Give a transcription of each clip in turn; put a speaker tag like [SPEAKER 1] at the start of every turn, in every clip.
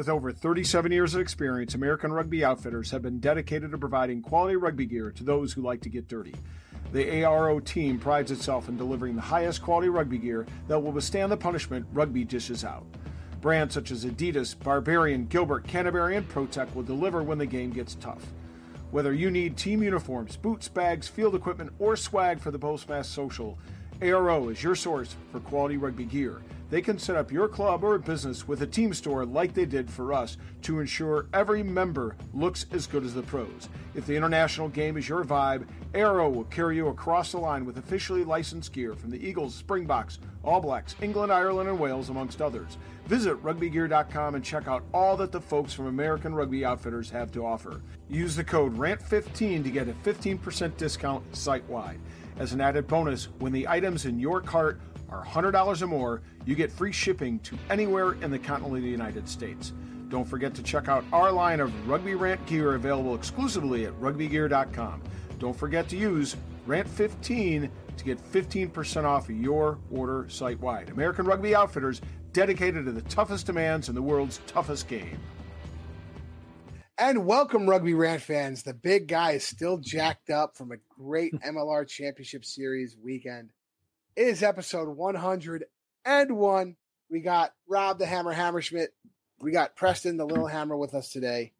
[SPEAKER 1] With over 37 years of experience, American Rugby Outfitters have been dedicated to providing quality rugby gear to those who like to get dirty. The ARO team prides itself in delivering the highest quality rugby gear that will withstand the punishment rugby dishes out. Brands such as Adidas, Barbarian, Gilbert, Canterbury, and ProTech will deliver when the game gets tough. Whether you need team uniforms, boots, bags, field equipment, or swag for the Postmaster Social, ARO is your source for quality rugby gear. They can set up your club or business with a team store like they did for us to ensure every member looks as good as the pros. If the international game is your vibe, ARO will carry you across the line with officially licensed gear from the Eagles, Springboks, All Blacks, England, Ireland, and Wales, amongst others. Visit rugbygear.com and check out all that the folks from American Rugby Outfitters have to offer. Use the code RANT15 to get a 15% discount site wide. As an added bonus, when the items in your cart are $100 or more, you get free shipping to anywhere in the continental United States. Don't forget to check out our line of Rugby Rant gear available exclusively at rugbygear.com. Don't forget to use RANT15 to get 15% off your order site wide. American Rugby Outfitters dedicated to the toughest demands in the world's toughest game.
[SPEAKER 2] And welcome, Rugby Rant fans. The big guy is still jacked up from a great MLR Championship Series weekend. It is episode 101. We got Rob the Hammer Hammerschmidt. We got Preston the Little Hammer with us today.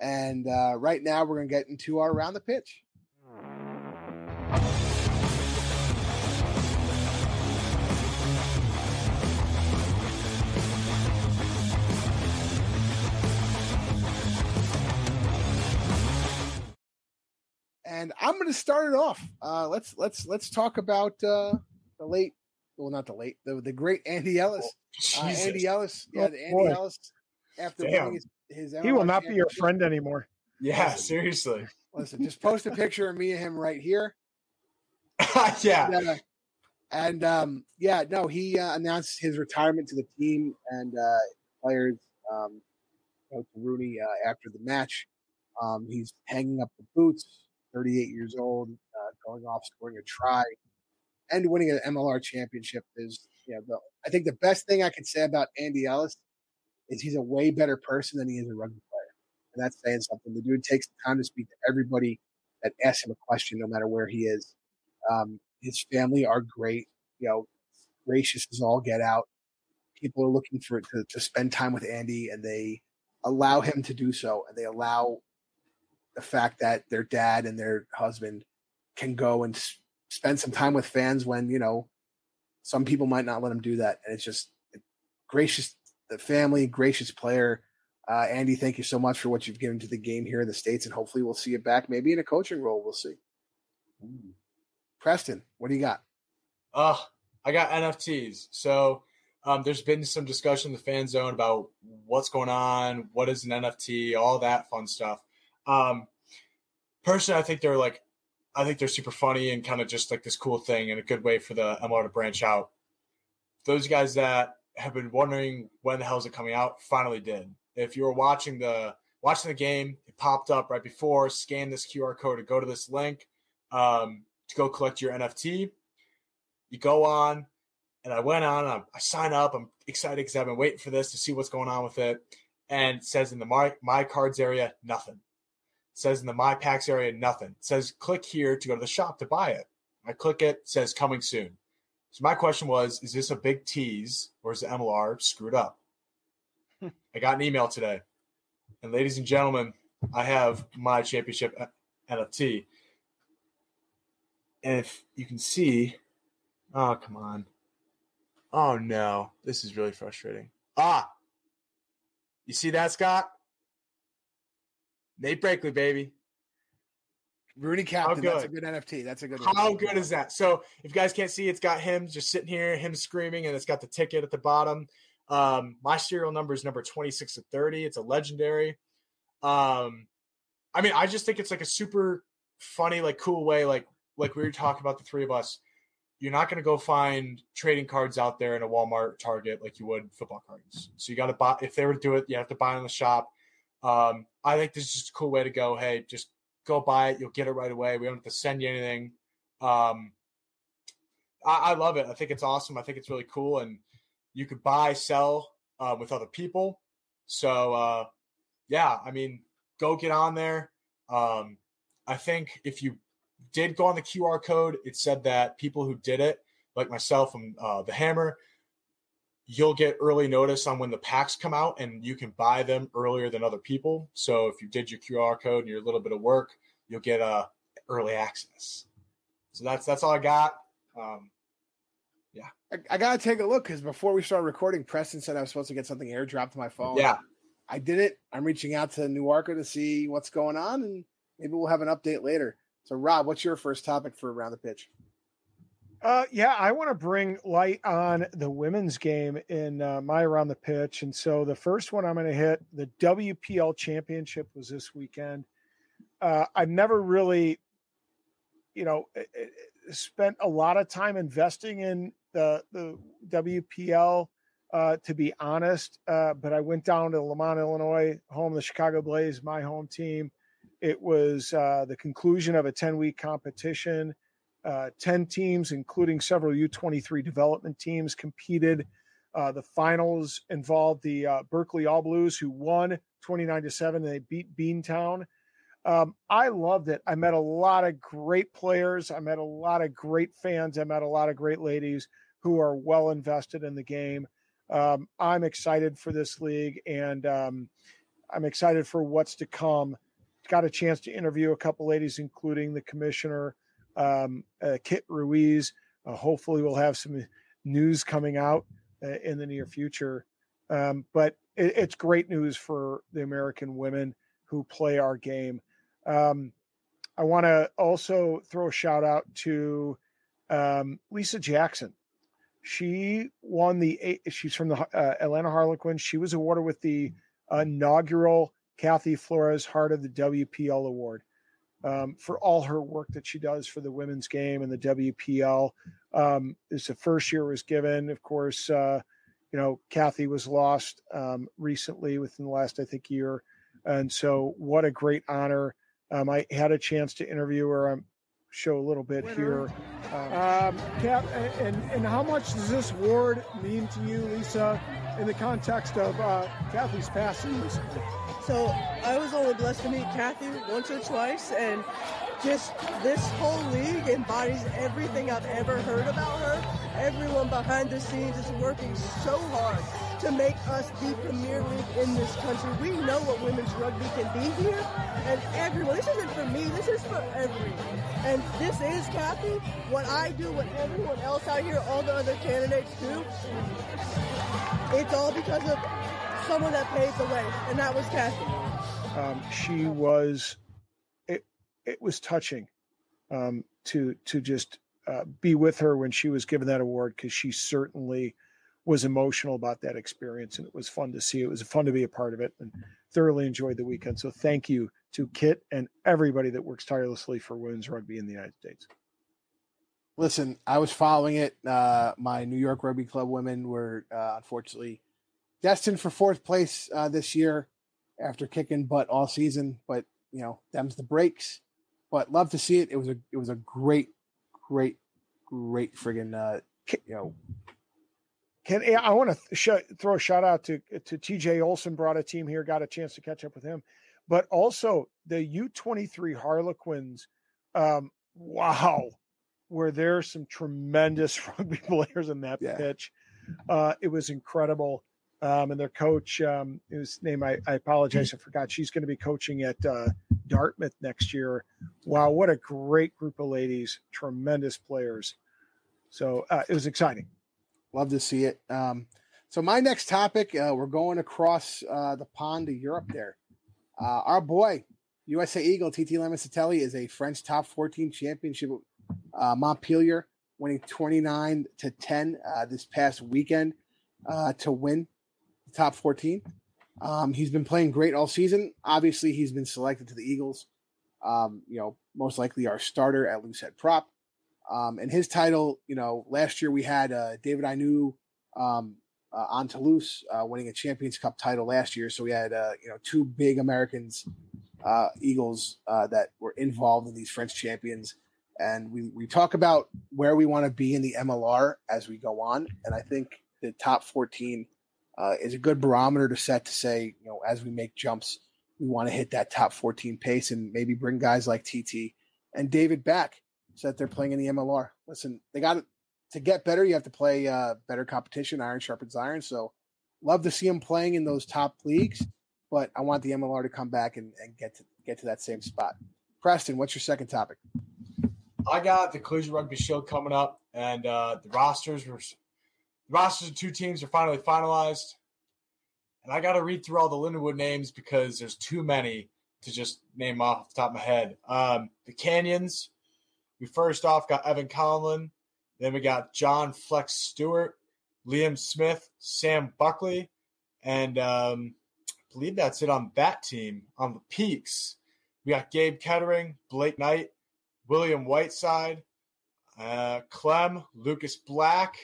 [SPEAKER 2] And uh, right now, we're going to get into our round the pitch. and I'm going to start it off. Uh, let's let's let's talk about uh, the late, well, not the late, the the great Andy Ellis. Uh, Andy Ellis, yeah, the Andy
[SPEAKER 3] boy.
[SPEAKER 2] Ellis. After his, his
[SPEAKER 3] He will not be your friend anymore.
[SPEAKER 4] Yeah, seriously.
[SPEAKER 2] Listen, just post a picture of me and him right here.
[SPEAKER 4] yeah.
[SPEAKER 2] And, uh, and um, yeah, no, he uh, announced his retirement to the team and uh, players. Um, Coach Rooney uh, after the match, um, he's hanging up the boots. 38 years old, uh, going off scoring a try and winning an MLR championship is, you know, the, I think the best thing I could say about Andy Ellis is he's a way better person than he is a rugby player, and that's saying something. The dude takes the time to speak to everybody that asks him a question, no matter where he is. Um, his family are great, you know, gracious as all get out. People are looking for to, to spend time with Andy, and they allow him to do so, and they allow the fact that their dad and their husband can go and spend some time with fans when you know some people might not let them do that, and it's just gracious. The family, gracious player. Uh, Andy, thank you so much for what you've given to the game here in the states, and hopefully we'll see you back, maybe in a coaching role. We'll see. Preston, what do you got?
[SPEAKER 4] Uh, I got NFTs. So um, there's been some discussion in the fan zone about what's going on, what is an NFT, all that fun stuff. Um, personally, I think they're like, I think they're super funny and kind of just like this cool thing and a good way for the MR to branch out. Those guys that have been wondering when the hell is it coming out finally did. If you were watching the watching the game, it popped up right before. Scan this QR code to go to this link um, to go collect your NFT. You go on, and I went on. I, I sign up. I'm excited because I've been waiting for this to see what's going on with it. And it says in the my my cards area, nothing. Says in the my packs area, nothing. It says click here to go to the shop to buy it. I click it. it says coming soon. So my question was, is this a big tease or is the MLR screwed up? I got an email today. And ladies and gentlemen, I have my championship NFT. And if you can see, oh, come on. Oh, no. This is really frustrating. Ah, you see that, Scott? Nate Brakeley, baby.
[SPEAKER 2] RUNY Captain. That's a good NFT. That's a good.
[SPEAKER 4] How good is that? So if you guys can't see, it's got him just sitting here, him screaming, and it's got the ticket at the bottom. Um, my serial number is number 26 to 30. It's a legendary. Um, I mean, I just think it's like a super funny, like cool way, like like we were talking about the three of us. You're not going to go find trading cards out there in a Walmart, Target, like you would football cards. So you got to buy. If they were to do it, you have to buy in the shop. Um, I think this is just a cool way to go. Hey, just go buy it. You'll get it right away. We don't have to send you anything. Um, I, I love it. I think it's awesome. I think it's really cool, and you could buy, sell uh, with other people. So uh, yeah, I mean, go get on there. Um, I think if you did go on the QR code, it said that people who did it, like myself and uh, the Hammer, you'll get early notice on when the packs come out, and you can buy them earlier than other people. So if you did your QR code and you're a little bit of work, you'll get uh, early access. So that's that's all I got. Um, yeah,
[SPEAKER 2] I, I, gotta take a look because before we started recording, Preston said I was supposed to get something airdropped to my phone.
[SPEAKER 4] Yeah,
[SPEAKER 2] I did it. I'm reaching out to New Arco to see what's going on, and maybe we'll have an update later. So, Rob, what's your first topic for around the pitch?
[SPEAKER 1] Uh, yeah, I want to bring light on the women's game in uh, my around the pitch, and so the first one I'm going to hit the WPL championship was this weekend. Uh, I've never really, you know, spent a lot of time investing in the the WPL. Uh, to be honest, uh, but I went down to Lemont, Illinois, home of the Chicago Blaze, my home team. It was uh, the conclusion of a 10 week competition. Uh, 10 teams, including several U23 development teams, competed. Uh, the finals involved the uh, Berkeley All Blues, who won 29 to 7. and They beat Beantown. Um, I loved it. I met a lot of great players. I met a lot of great fans. I met a lot of great ladies who are well invested in the game. Um, I'm excited for this league and um, I'm excited for what's to come got a chance to interview a couple ladies, including the commissioner, um, uh, Kit Ruiz. Uh, hopefully, we'll have some news coming out uh, in the near future. Um, but it, it's great news for the American women who play our game. Um, I want to also throw a shout out to um, Lisa Jackson. She won the. She's from the uh, Atlanta Harlequins. She was awarded with the inaugural Kathy Flores Heart of the WPL Award um, for all her work that she does for the women's game and the WPL. Um, it's the first year was given. Of course, uh, you know, Kathy was lost um, recently within the last, I think, year. And so, what a great honor. Um, I had a chance to interview her. I'm show a little bit here. Um, Cap, and, and how much does this award mean to you, Lisa, in the context of uh, Kathy's passing recently?
[SPEAKER 3] So I was only blessed to meet Kathy once or twice, and just this whole league embodies everything I've ever heard about her. Everyone behind the scenes is working so hard to make us the premier league in this country. We know what women's rugby can be here, and everyone. This isn't for me. This is for everyone. And this is Kathy. What I do, what everyone else out here, all the other candidates do. It's all because of someone that paved the way, and that was Kathy.
[SPEAKER 1] Um, she was, it, it was touching um, to to just uh, be with her when she was given that award because she certainly was emotional about that experience, and it was fun to see. It was fun to be a part of it, and thoroughly enjoyed the weekend. So thank you to Kit and everybody that works tirelessly for women's rugby in the United States.
[SPEAKER 2] Listen, I was following it. Uh, my New York Rugby Club women were uh, unfortunately destined for fourth place uh, this year after kicking butt all season. But you know, them's the breaks. But love to see it. It was a it was a great, great, great friggin' uh, you know.
[SPEAKER 1] Can I want to sh- throw a shout out to to TJ Olson brought a team here, got a chance to catch up with him, but also the U twenty three Harlequins. Um, wow, were there some tremendous rugby players in that yeah. pitch? Uh, it was incredible um, and their coach, um, whose name I, I apologize, I forgot. She's going to be coaching at uh, Dartmouth next year. Wow, what a great group of ladies! Tremendous players. So uh, it was exciting.
[SPEAKER 2] Love to see it. Um, so my next topic, uh, we're going across uh, the pond to Europe. There, uh, our boy USA Eagle Titi Lamositele is a French top 14 championship. Uh, Montpellier winning 29 to 10 this past weekend to win top 14. Um, he's been playing great all season. Obviously, he's been selected to the Eagles. Um, you know, most likely our starter at loosehead prop. Um, and his title, you know, last year we had uh, David Ainu'u um, uh, on Toulouse uh, winning a Champions Cup title last year. So we had, uh, you know, two big Americans, uh, Eagles, uh, that were involved in these French champions. And we, we talk about where we want to be in the MLR as we go on. And I think the top 14 uh, is a good barometer to set to say, you know, as we make jumps, we want to hit that top 14 pace and maybe bring guys like Titi and David back so that they're playing in the MLR. Listen, they got to get better. You have to play uh, better competition. Iron sharpens iron. So love to see them playing in those top leagues, but I want the MLR to come back and, and get to get to that same spot. Preston, what's your second topic?
[SPEAKER 4] I got the Collegiate Rugby Shield coming up, and uh, the rosters were rosters of two teams are finally finalized. And I got to read through all the Lindenwood names because there's too many to just name off the top of my head. Um, the Canyons, we first off got Evan Conlon. Then we got John Flex Stewart, Liam Smith, Sam Buckley, and um, I believe that's it on that team. On the Peaks, we got Gabe Kettering, Blake Knight, William Whiteside, uh, Clem, Lucas Black.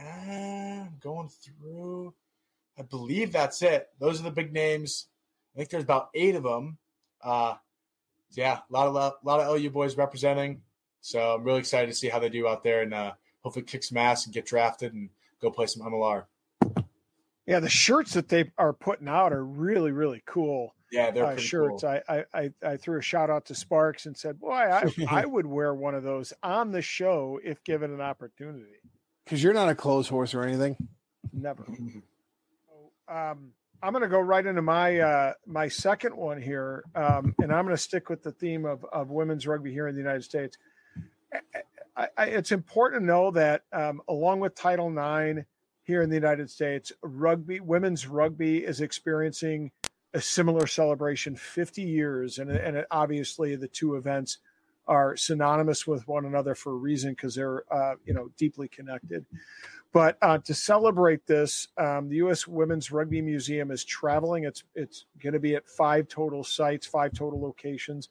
[SPEAKER 4] Uh, going through. I believe that's it. Those are the big names. I think there's about eight of them. Uh, yeah, a lot of a lot of LU boys representing. So I'm really excited to see how they do out there and uh, hopefully kick some ass and get drafted and go play some MLR.
[SPEAKER 1] Yeah, the shirts that they are putting out are really really cool.
[SPEAKER 4] Yeah, they're
[SPEAKER 1] uh, shirts.
[SPEAKER 4] Cool.
[SPEAKER 1] I, I I threw a shout out to Sparks and said, "Boy, I, I would wear one of those on the show if given an opportunity."
[SPEAKER 2] Because you're not a clothes horse or anything.
[SPEAKER 1] Never. um, I'm going to go right into my uh, my second one here, um, and I'm going to stick with the theme of of women's rugby here in the United States. I, I, it's important to know that um, along with Title IX here in the United States, rugby women's rugby is experiencing a similar celebration 50 years and, and obviously the two events are synonymous with one another for a reason because they're uh, you know deeply connected. But uh, to celebrate this um, the u.s women's rugby museum is traveling. It's it's going to be at five total sites five total locations.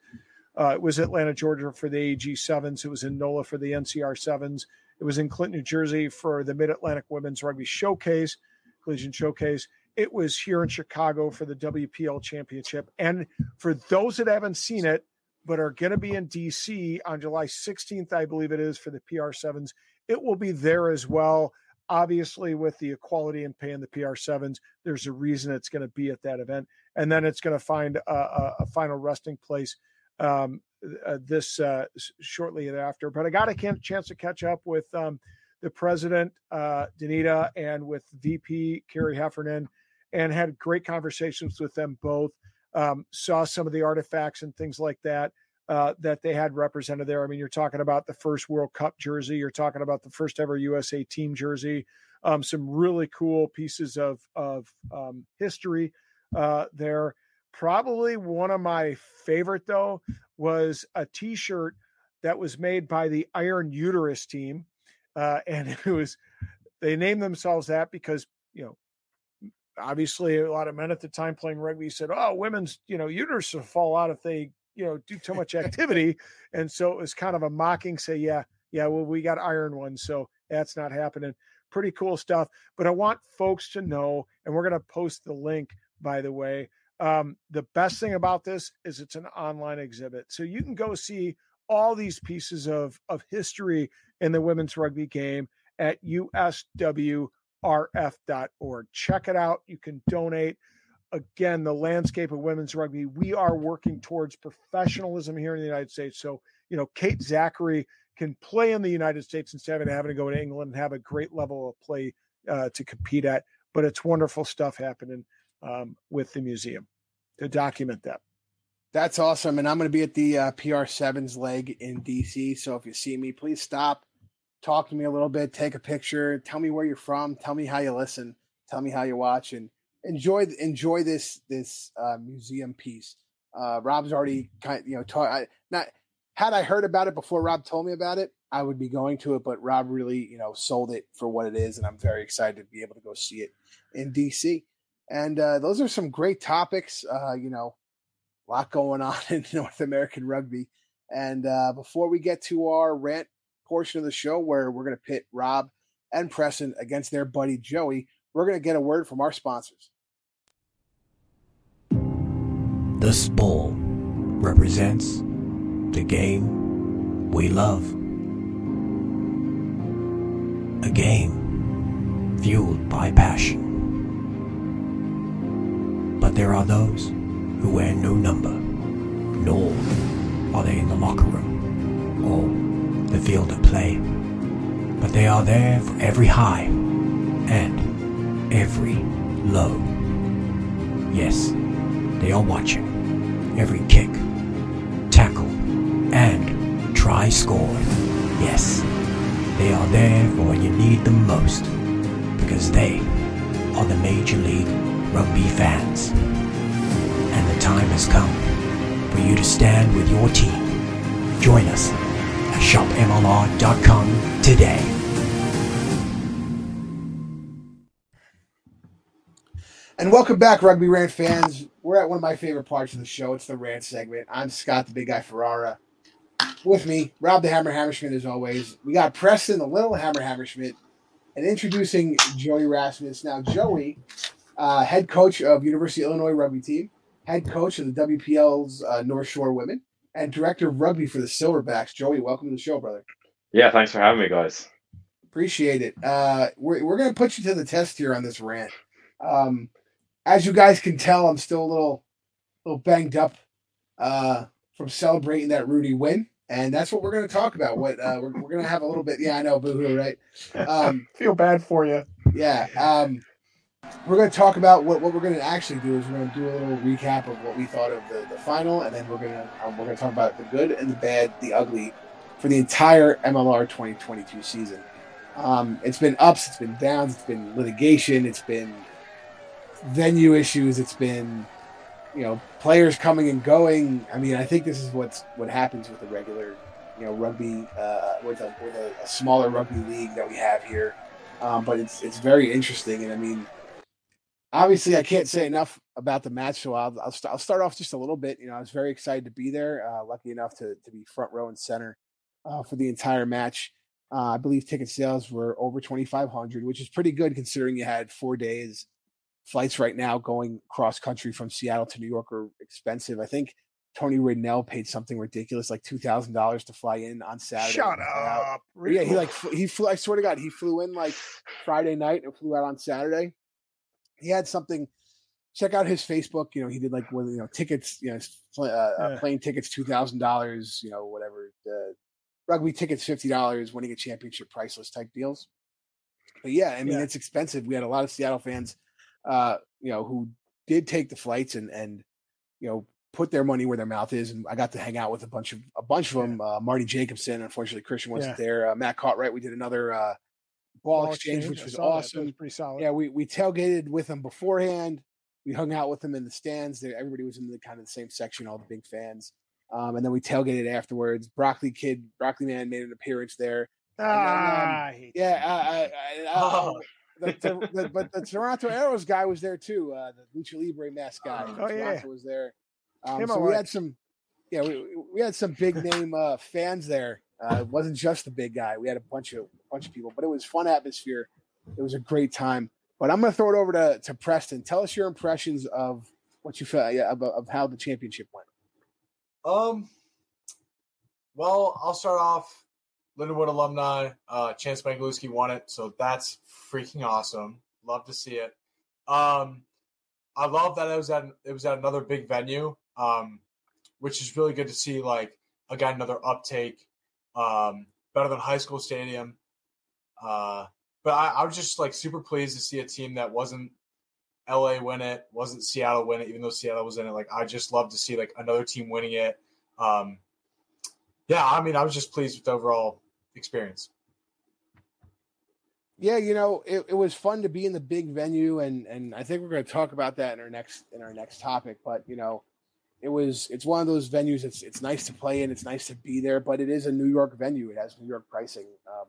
[SPEAKER 1] Uh, it was atlanta georgia for the ag sevens. It was in nola for the ncr sevens. It was in clinton new jersey for the mid-atlantic women's rugby showcase collision showcase. It was here in Chicago for the WPL championship. And for those that haven't seen it, but are going to be in DC on July 16th, I believe it is for the PR7s, it will be there as well. Obviously, with the equality and pay in the PR7s, there's a reason it's going to be at that event. And then it's going to find a, a, a final resting place um, uh, this uh, shortly thereafter. But I got a chance to catch up with um, the president, uh, Danita, and with VP Kerry Heffernan and had great conversations with them both. Um, saw some of the artifacts and things like that uh, that they had represented there. I mean, you're talking about the first World Cup jersey, you're talking about the first ever USA team jersey, um, some really cool pieces of of um, history uh, there. Probably one of my favorite though was a T-shirt that was made by the Iron Uterus team, uh, and it was they named themselves that because you know obviously a lot of men at the time playing rugby said, "Oh, women's you know uterus will fall out if they you know do too much activity," and so it was kind of a mocking say, "Yeah, yeah, well we got iron ones, so that's not happening." Pretty cool stuff. But I want folks to know, and we're going to post the link by the way. Um, the best thing about this is it's an online exhibit, so you can go see all these pieces of of history in the women's rugby game at USW rf.org. Check it out. You can donate. Again, the landscape of women's rugby, we are working towards professionalism here in the United States. So, you know, Kate Zackary can play in the United States instead of having to go to England and have a great level of play uh, to compete at. But it's wonderful stuff happening um, with the museum to document that.
[SPEAKER 2] That's awesome. And I'm going to be at the uh, PR7's leg in DC. So if you see me, please stop talk to me a little bit, take a picture, tell me where you're from, tell me how you listen, tell me how you watch, and enjoy enjoy this this uh, museum piece. Uh, Rob's already kind of, you know talk, I, not had I heard about it before Rob told me about it, I would be going to it, but Rob really you know sold it for what it is, and I'm very excited to be able to go see it in DC. And uh, those are some great topics. Uh, you know, a lot going on in North American rugby. And uh, before we get to our rant portion of the show where we're going to pit Rob and Preston against their buddy Joey, we're going to get a word from our sponsors.
[SPEAKER 5] This ball represents the game we love. A game fueled by passion. But there are those who wear no number, nor are they in the locker room or the field of play. But they are there for every high and every low. Yes, they are watching every kick, tackle, and try score. Yes, they are there for when you need them most because they are the Major League Rugby fans. And the time has come for you to stand with your team. Join us shopmlr.com today.
[SPEAKER 2] And welcome back, Rugby Rant fans. We're at one of my favorite parts of the show. It's the rant segment. I'm Scott, the big guy Ferrara. With me, Rob the Hammer Hammerschmidt, as always. We got Preston, the little Hammer Hammerschmidt, and introducing Joey Rasmus. Now, Joey, uh, head coach of University of Illinois rugby team, head coach of the WPL's uh, North Shore Women, and director of rugby for the Silverbacks. Joey, welcome to the show, brother.
[SPEAKER 6] Yeah, thanks for having me, guys.
[SPEAKER 2] Appreciate it. Uh, we're we're going to put you to the test here on this rant. Um, as you guys can tell, I'm still a little, little banged up uh, from celebrating that RUNY win, and that's what we're going to talk about. What uh, we're, we're going to have a little bit. Yeah, I know, boohoo, right? Um,
[SPEAKER 1] Feel bad for you.
[SPEAKER 2] yeah. Um, we're going to talk about what, what we're going to actually do is we're going to do a little recap of what we thought of the, the final, and then we're going to um, we're going to talk about the good and the bad, the ugly, for the entire MLR 2022 season. Um, it's been ups, it's been downs, it's been litigation, it's been venue issues, it's been you know players coming and going. I mean, I think this is what's what happens with the regular you know rugby uh, with a with a, a smaller rugby league that we have here. Um, but it's it's very interesting, and I mean, obviously, I can't say enough about the match, so I'll I'll, st- I'll start off just a little bit. You know, I was very excited to be there. Uh, lucky enough to to be front row and center uh, for the entire match. Uh, I believe ticket sales were over twenty five hundred, which is pretty good considering you had four days. Flights right now going cross country from Seattle to New York are expensive. I think Tony Ridnell paid something ridiculous, like two thousand dollars to fly in on Saturday.
[SPEAKER 1] Shut up.
[SPEAKER 2] Yeah, he like he flew. I swear to God, he flew in like Friday night and flew out on Saturday. He had something. Check out his Facebook. You know, he did like one, you know tickets. You know, uh, uh,
[SPEAKER 1] Yeah.
[SPEAKER 2] plane tickets two thousand dollars. You know, whatever. Uh, rugby tickets fifty dollars. Winning a championship priceless type deals. But yeah, I mean,
[SPEAKER 1] Yeah.
[SPEAKER 2] it's expensive. We had a lot of Seattle fans, uh, you know, who did take the flights and and you know put their money where their mouth is. And I got to hang out with a bunch of a bunch of them. Uh, Marty Jacobson, unfortunately, Christian wasn't
[SPEAKER 1] Yeah.
[SPEAKER 2] there. Uh, Matt Cartwright. We did another uh, ball, exchange, which was
[SPEAKER 1] saw that. That
[SPEAKER 2] awesome.
[SPEAKER 1] was pretty solid.
[SPEAKER 2] Yeah, we we tailgated with them beforehand. We hung out with them in the stands. They, everybody was in the kind of the same section, all the big fans. Um, and then we tailgated afterwards. Broccoli Kid, Broccoli Man made an appearance there.
[SPEAKER 1] Ah, I hate
[SPEAKER 2] Yeah, I, I, I,
[SPEAKER 4] Oh.
[SPEAKER 2] the, the, the, but the Toronto Arrows guy was there too. Uh, the Lucha Libre mask guy.
[SPEAKER 1] Oh,
[SPEAKER 2] Toronto
[SPEAKER 1] yeah.
[SPEAKER 2] was there. Um, so we had some, yeah, we, we had some big name uh, fans there. Uh, it wasn't just the big guy. We had a bunch of bunch of people, but it was fun atmosphere. It was a great time. But I'm going to throw it over to, to Preston. Tell us your impressions of what you felt yeah, of, of how the championship went.
[SPEAKER 4] Um, well, I'll start off. Lindenwood alumni, uh, Chance Wenglewski won it, so that's freaking awesome. Love to see it. Um, I love that it was at it was at another big venue, um, which is really good to see. Like again, another uptake, um, better than high school stadium. Uh, but I, I was just like super pleased to see a team that wasn't LA win it, wasn't Seattle win it, even though Seattle was in it. Like I just love to see like another team winning it. Um, yeah, I mean, I was just pleased with the overall experience.
[SPEAKER 2] Yeah, you know, it, it was fun to be in the big venue, and and I think we're going to talk about that in our next in our next topic. But you know, it was it's one of those venues. It's it's nice to play in. It's nice to be there, but it is a New York venue. It has New York pricing. Um,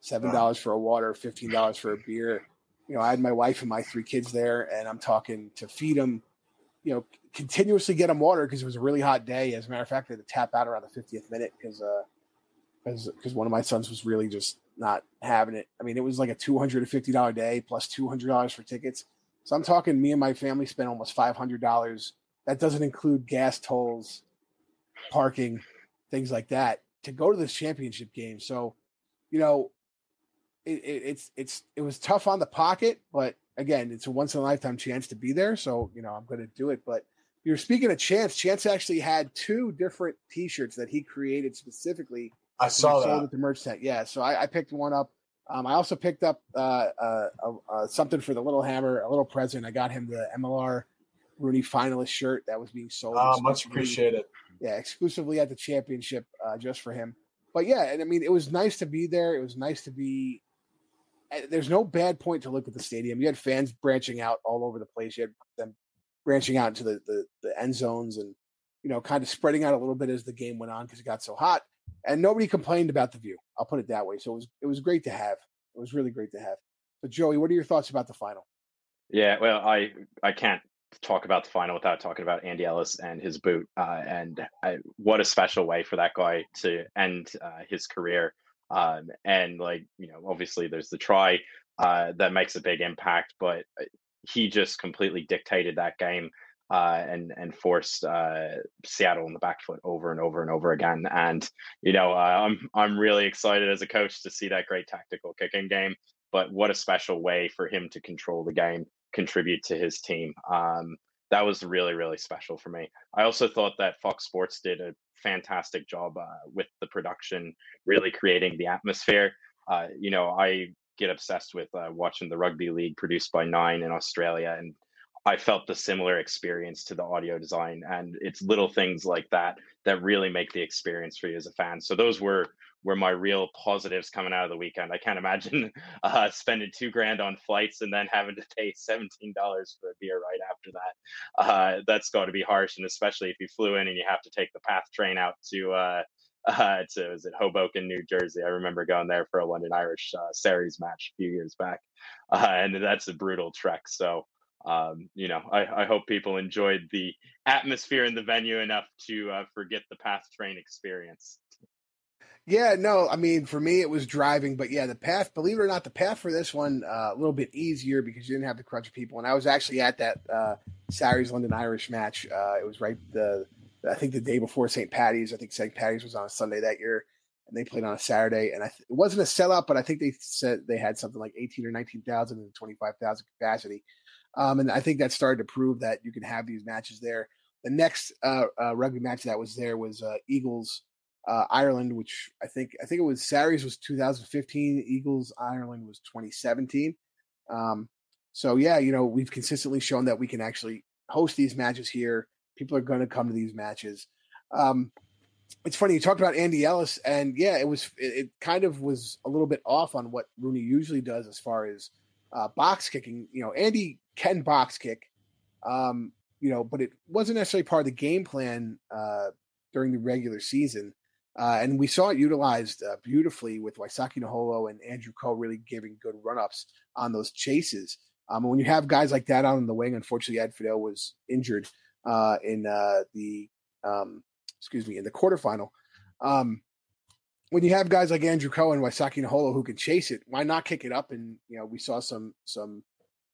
[SPEAKER 2] Seven dollars for a water, fifteen dollars for a beer. You know, I had my wife and my three kids there, and I'm talking to feed them. You know, continuously get them water because it was a really hot day. As a matter of fact, I had to tap out around the 50th minute because uh, because one of my sons was really just not having it. I mean, it was like a two hundred and fifty dollar day plus two hundred dollars for tickets. So I'm talking, me and my family spent almost five hundred dollars. That doesn't include gas tolls, parking, things like that to go to this championship game. So, you know, it, it, it's it's it was tough on the pocket, but again, it's a once in a lifetime chance to be there. So, you know, I'm going to do it. But you're speaking of Chance. Chance actually had two different T-shirts that he created specifically.
[SPEAKER 4] I saw
[SPEAKER 2] sold
[SPEAKER 4] that.
[SPEAKER 2] at the merch tent. Yeah, so I, I picked one up. Um, I also picked up uh, uh, uh, something for the Little Hammer, a little present. I got him the MLR RUNY finalist shirt that was being sold.
[SPEAKER 4] Uh, much appreciated.
[SPEAKER 2] Yeah, exclusively at the championship, uh, just for him. But yeah, and I mean, it was nice to be there. It was nice to be. There's no bad point to look at the stadium. You had fans branching out all over the place. You had them branching out into the the, the end zones and you know kind of spreading out a little bit as the game went on because it got so hot. And nobody complained about the view. I'll put it that way. So it was it was great to have. It was really great to have. But Joey, what are your thoughts about the final?
[SPEAKER 6] Yeah, well, I I can't talk about the final without talking about Andy Ellis and his boot, uh, and I, what a special way for that guy to end uh, his career. Um, and like you know, obviously there's the try uh, that makes a big impact, but uh, he just completely dictated that game uh, and and forced uh, Seattle on the back foot over and over and over again. And you know, uh, I'm I'm really excited as a coach to see that great tactical kicking game. But what a special way for him to control the game, contribute to his team. Um, that was really really special for me. I also thought that Fox Sports did a fantastic job uh, with the production, really creating the atmosphere. Uh, you know, I get obsessed with uh, watching the rugby league produced by Nine in Australia, and I felt the similar experience to the audio design. And it's little things like that that really make the experience for you as a fan. So those were were my real positives coming out of the weekend. I can't imagine uh, spending two grand on flights and then having to pay seventeen dollars for a beer right after that. Uh, that's got to be harsh, and especially if you flew in and you have to take the PATH train out to. Uh, uh, to is it Hoboken, New Jersey? I remember going there for a London Irish uh, series match a few years back, uh, and that's a brutal trek. So, um, you know, I, I hope people enjoyed the atmosphere in the venue enough to uh, forget the PATH train experience.
[SPEAKER 2] Yeah, no, I mean for me it was driving, but yeah, the path. Believe it or not, the path for this one uh, a little bit easier because you didn't have the crunch of people. And I was actually at that uh, Saturdays London Irish match. Uh, it was right the I think the day before St. Patty's. I think St. Patty's was on a Sunday that year, and they played on a Saturday. And th- it wasn't a sellout, but I think they said they had something like eighteen or nineteen thousand and twenty five thousand capacity. Um, and I think that started to prove that you can have these matches there. The next uh, uh, rugby match that was there was uh, Eagles uh, Ireland, which I think I think it was Saris was 2015. Eagles Ireland was 2017. Um, so yeah, you know we've consistently shown that we can actually host these matches here. People are going to come to these matches. Um, it's funny you talked about Andy Ellis, and yeah, it was it, it kind of was a little bit off on what RUNY usually does as far as uh, box kicking. You know, Andy can box kick, um, you know, but it wasn't necessarily part of the game plan uh, during the regular season. Uh, and we saw it utilized uh, beautifully with Waisake Naholo and Andrew Coe really giving good run ups on those chases. Um, when you have guys like that on the wing, unfortunately, Ed Fidow was injured uh, in uh, the um, excuse me in the quarterfinal. Um, when you have guys like Andrew Cohen, and Waisake Naholo who can chase it, why not kick it up? And you know, we saw some some.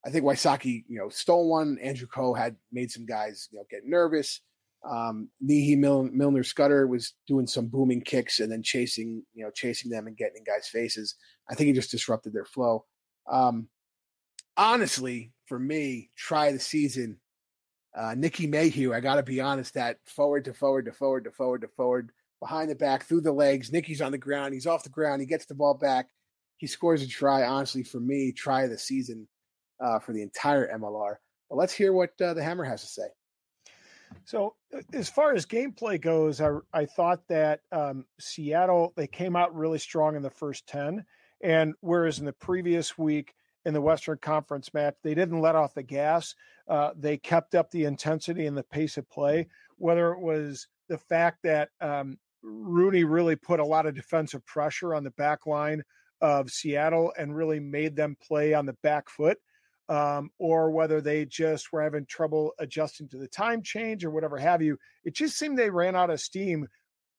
[SPEAKER 2] I think Waisake, you know, stole one. Andrew Coe had made some guys, you know, get nervous. Um, Nehe Mil- Milner Skudder was doing some booming kicks and then chasing, you know, chasing them and getting in guys' faces. I think he just disrupted their flow. Um, honestly, for me, try the season. Uh, Nicky Mayhew, I got to be honest, that forward to forward to forward to forward to forward, behind the back, through the legs. Nicky's on the ground. He's off the ground. He gets the ball back. He scores a try. Honestly, for me, try the season uh, for the entire MLR. But let's hear what uh, the Hammer has to say.
[SPEAKER 1] So, uh, as far as gameplay goes, I, I thought that um, Seattle they came out really strong in the first ten, and whereas in the previous week in the Western Conference match they didn't let off the gas, uh, they kept up the intensity and the pace of play. Whether it was the fact that um, RUNY really put a lot of defensive pressure on the back line of Seattle and really made them play on the back foot um, or whether they just were having trouble adjusting to the time change or whatever have you. It just seemed they ran out of steam,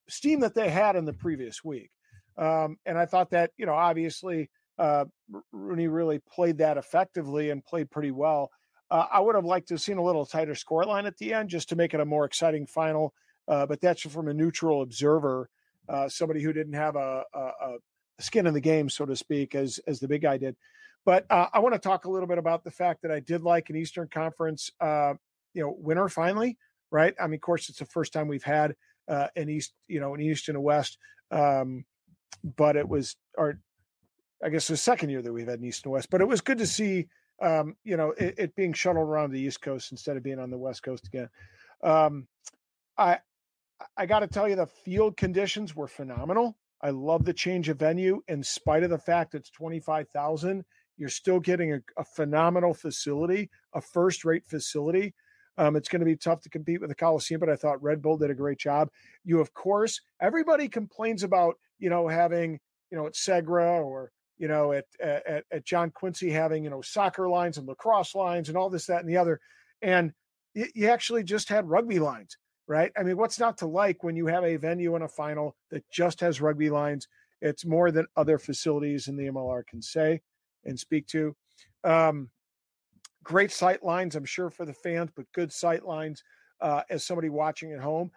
[SPEAKER 1] steam that they had in the previous week. Um, and I thought that, you know, obviously uh, RUNY really played that effectively and played pretty well. Uh, I would have liked to have seen a little tighter scoreline at the end just to make it a more exciting final. Uh, but that's from a neutral observer, uh, somebody who didn't have a, a, a skin in the game, so to speak, as as the big guy did. But uh, I want to talk a little bit about the fact that I did like an Eastern Conference, uh, you know, winner finally, right? I mean, of course, it's the first time we've had uh, an East, you know, an East and a West, um, but it was, or I guess the second year that we've had an East and West. But it was good to see, um, you know, it, it, being shuttled around the East Coast instead of being on the West Coast again. Um, I I got to tell you, the field conditions were phenomenal. I love the change of venue, in spite of the fact it's twenty five thousand you're still getting a, a phenomenal facility, a first rate facility. Um, it's going to be tough to compete with the Coliseum, but I thought Red Bull did a great job. You, of course, everybody complains about, you know, having, you know, at Segra or, you know, at, at, at John Quincy having, you know, soccer lines and lacrosse lines and all this, that, and the other. And you actually just had rugby lines, right? I mean, what's not to like when you have a venue and a final that just has rugby lines? It's more than other facilities in the MLR can say and speak to. Um, great sight lines, I'm sure, for the fans, but good sight lines uh, as somebody watching at home.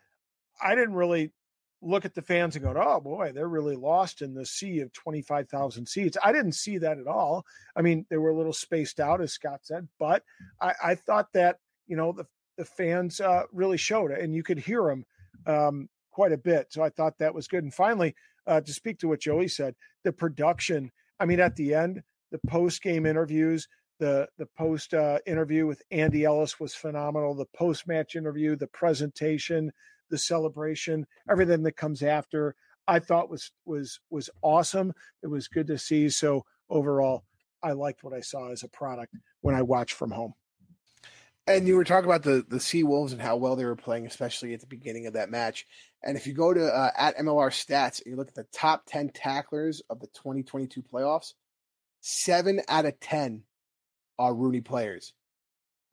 [SPEAKER 1] I didn't really look at the fans and go, oh boy, they're really lost in the sea of 25,000 seats. I didn't see that at all. I mean, they were a little spaced out, as Scott said, but I, I thought that, you know, the, the fans uh, really showed it and you could hear them um, quite a bit. So I thought that was good. And finally, uh, to speak to what Joey said, the production, I mean, at the end, the post game interviews. The the post uh, interview with Andy Ellis was phenomenal. The post match interview, the presentation, the celebration, everything that comes after, I thought was was was awesome. It was good to see. So overall, I liked what I saw as a product when I watched from home.
[SPEAKER 2] And you were talking about the the Sea Wolves and how well they were playing, especially at the beginning of that match. And if you go to uh, at MLR stats and you look at the top ten tacklers of the 2022 playoffs, seven out of 10 are RUNY players.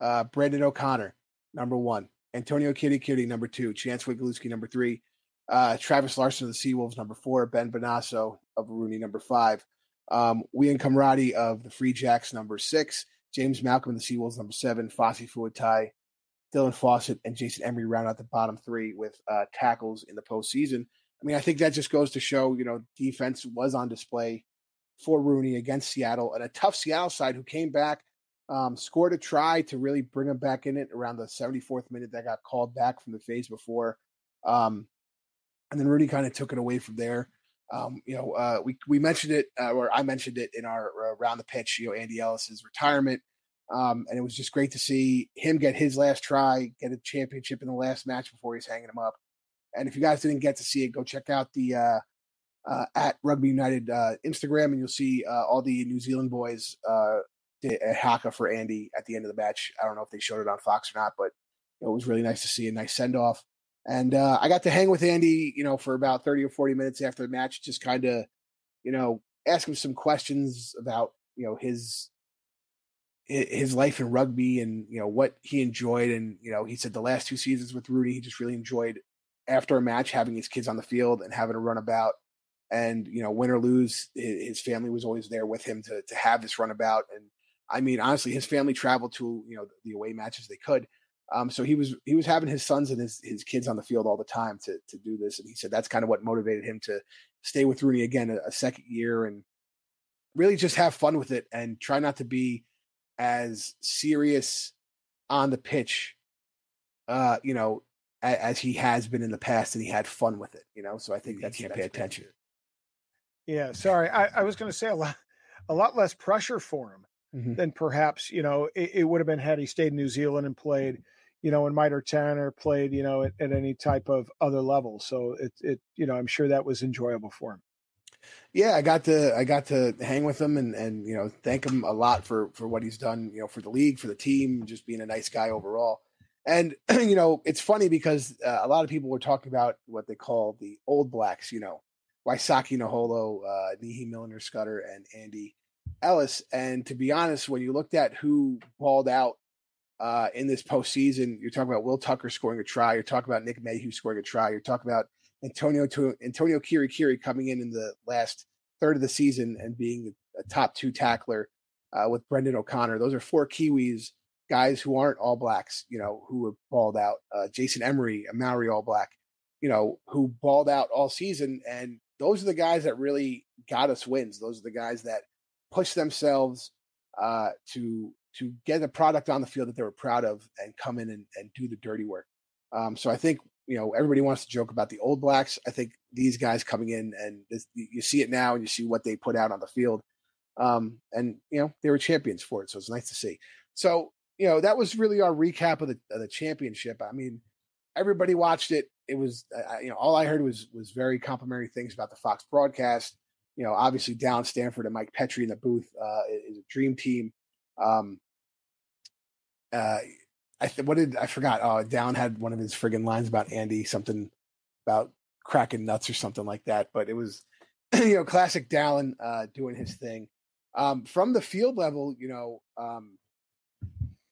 [SPEAKER 2] Uh, Brandon O'Connor, number one. Antonio Kiri Kiri, number two. Chance Wenglewski, number three. Uh, Travis Larson of the Seawolves, number four. Ben Bonasso of RUNY, number five. Um, Wian Conradie of the Free Jacks, number six. James Malcolm of the Seawolves, number seven. Fossey Fuatai, Dylan Fawsitt, and Jason Emery round out the bottom three with uh, tackles in the postseason. I mean, I think that just goes to show, you know, defense was on display for RUNY against Seattle and a tough Seattle side who came back, um, scored a try to really bring them back in it around the 74th minute that got called back from the phase before. Um, and then RUNY kind of took it away from there. Um, you know, uh, we we mentioned it, uh, or I mentioned it in our uh, round the pitch. You know, Andy Ellis's retirement, um, and it was just great to see him get his last try, get a championship in the last match before he's hanging him up. And if you guys didn't get to see it, go check out the uh, uh, at Rugby United uh, Instagram, and you'll see all the New Zealand boys a haka for Andy at the end of the match. I don't know if they showed it on Fox or not, but it was really nice to see a nice send off. And uh, I got to hang with Andy, you know, for about thirty or forty minutes after the match, just kind of, you know, ask him some questions about, you know, his his life in rugby and you know what he enjoyed and you know he said the last two seasons with RUNY he just really enjoyed after a match having his kids on the field and having a run about and you know win or lose his family was always there with him to to have this runabout and i mean honestly his family traveled to you know the away matches they could um, so he was he was having his sons and his his kids on the field all the time to to do this and he said that's kind of what motivated him to stay with RUNY again a, a second year and really just have fun with it and try not to be as serious on the pitch uh you know as, as he has been in the past and he had fun with it you know so i think that's can't pay attention
[SPEAKER 1] yeah, sorry. I, I was going to say a lot, a lot less pressure for him mm-hmm. than perhaps you know it, it, would have been had he stayed in New Zealand and played, you know, in Mitre 10 or played, you know, at, at any type of other level. So it, it, you know, I'm sure that was enjoyable for him.
[SPEAKER 2] Yeah, I got to I got to hang with him and and you know thank him a lot for for what he's done, you know, for the league, for the team, just being a nice guy overall. And you know, it's funny because uh, a lot of people were talking about what they call the old blacks, you know, Waisake Naholo, uh, Nehe Milliner Skudder, and Andy Ellis. And to be honest, when you looked at who balled out uh, in this postseason, you're talking about Will Tucker scoring a try. You're talking about Nick Mayhew scoring a try. You're talking about Antonio Antonio Kiri Kiri coming in in the last third of the season and being a top two tackler uh, with Brendan O'Connor. Those are four Kiwis, guys who aren't all blacks, you know, who have balled out. Uh, Jason Emery, a Maori all black, you know, who balled out all season. And those are the guys that really got us wins. Those are the guys that push themselves uh, to to get a product on the field that they were proud of and come in and, and do the dirty work. Um, so I think you know everybody wants to joke about the old blacks. I think these guys coming in and this, you see it now and you see what they put out on the field, um, and you know they were champions for it. So it's nice to see. So you know that was really our recap of the of the championship. I mean, everybody watched it. It was uh, you know all I heard was was very complimentary things about the Fox broadcast. You know, obviously Dallen Stanford and Mike Petri in the booth uh, is a dream team. Um, uh, I th- what did I forgot? Oh, Dallen had one of his friggin' lines about Andy, something about cracking nuts or something like that. But it was, you know, classic Dallen uh, doing his thing. Um, from the field level, you know, um,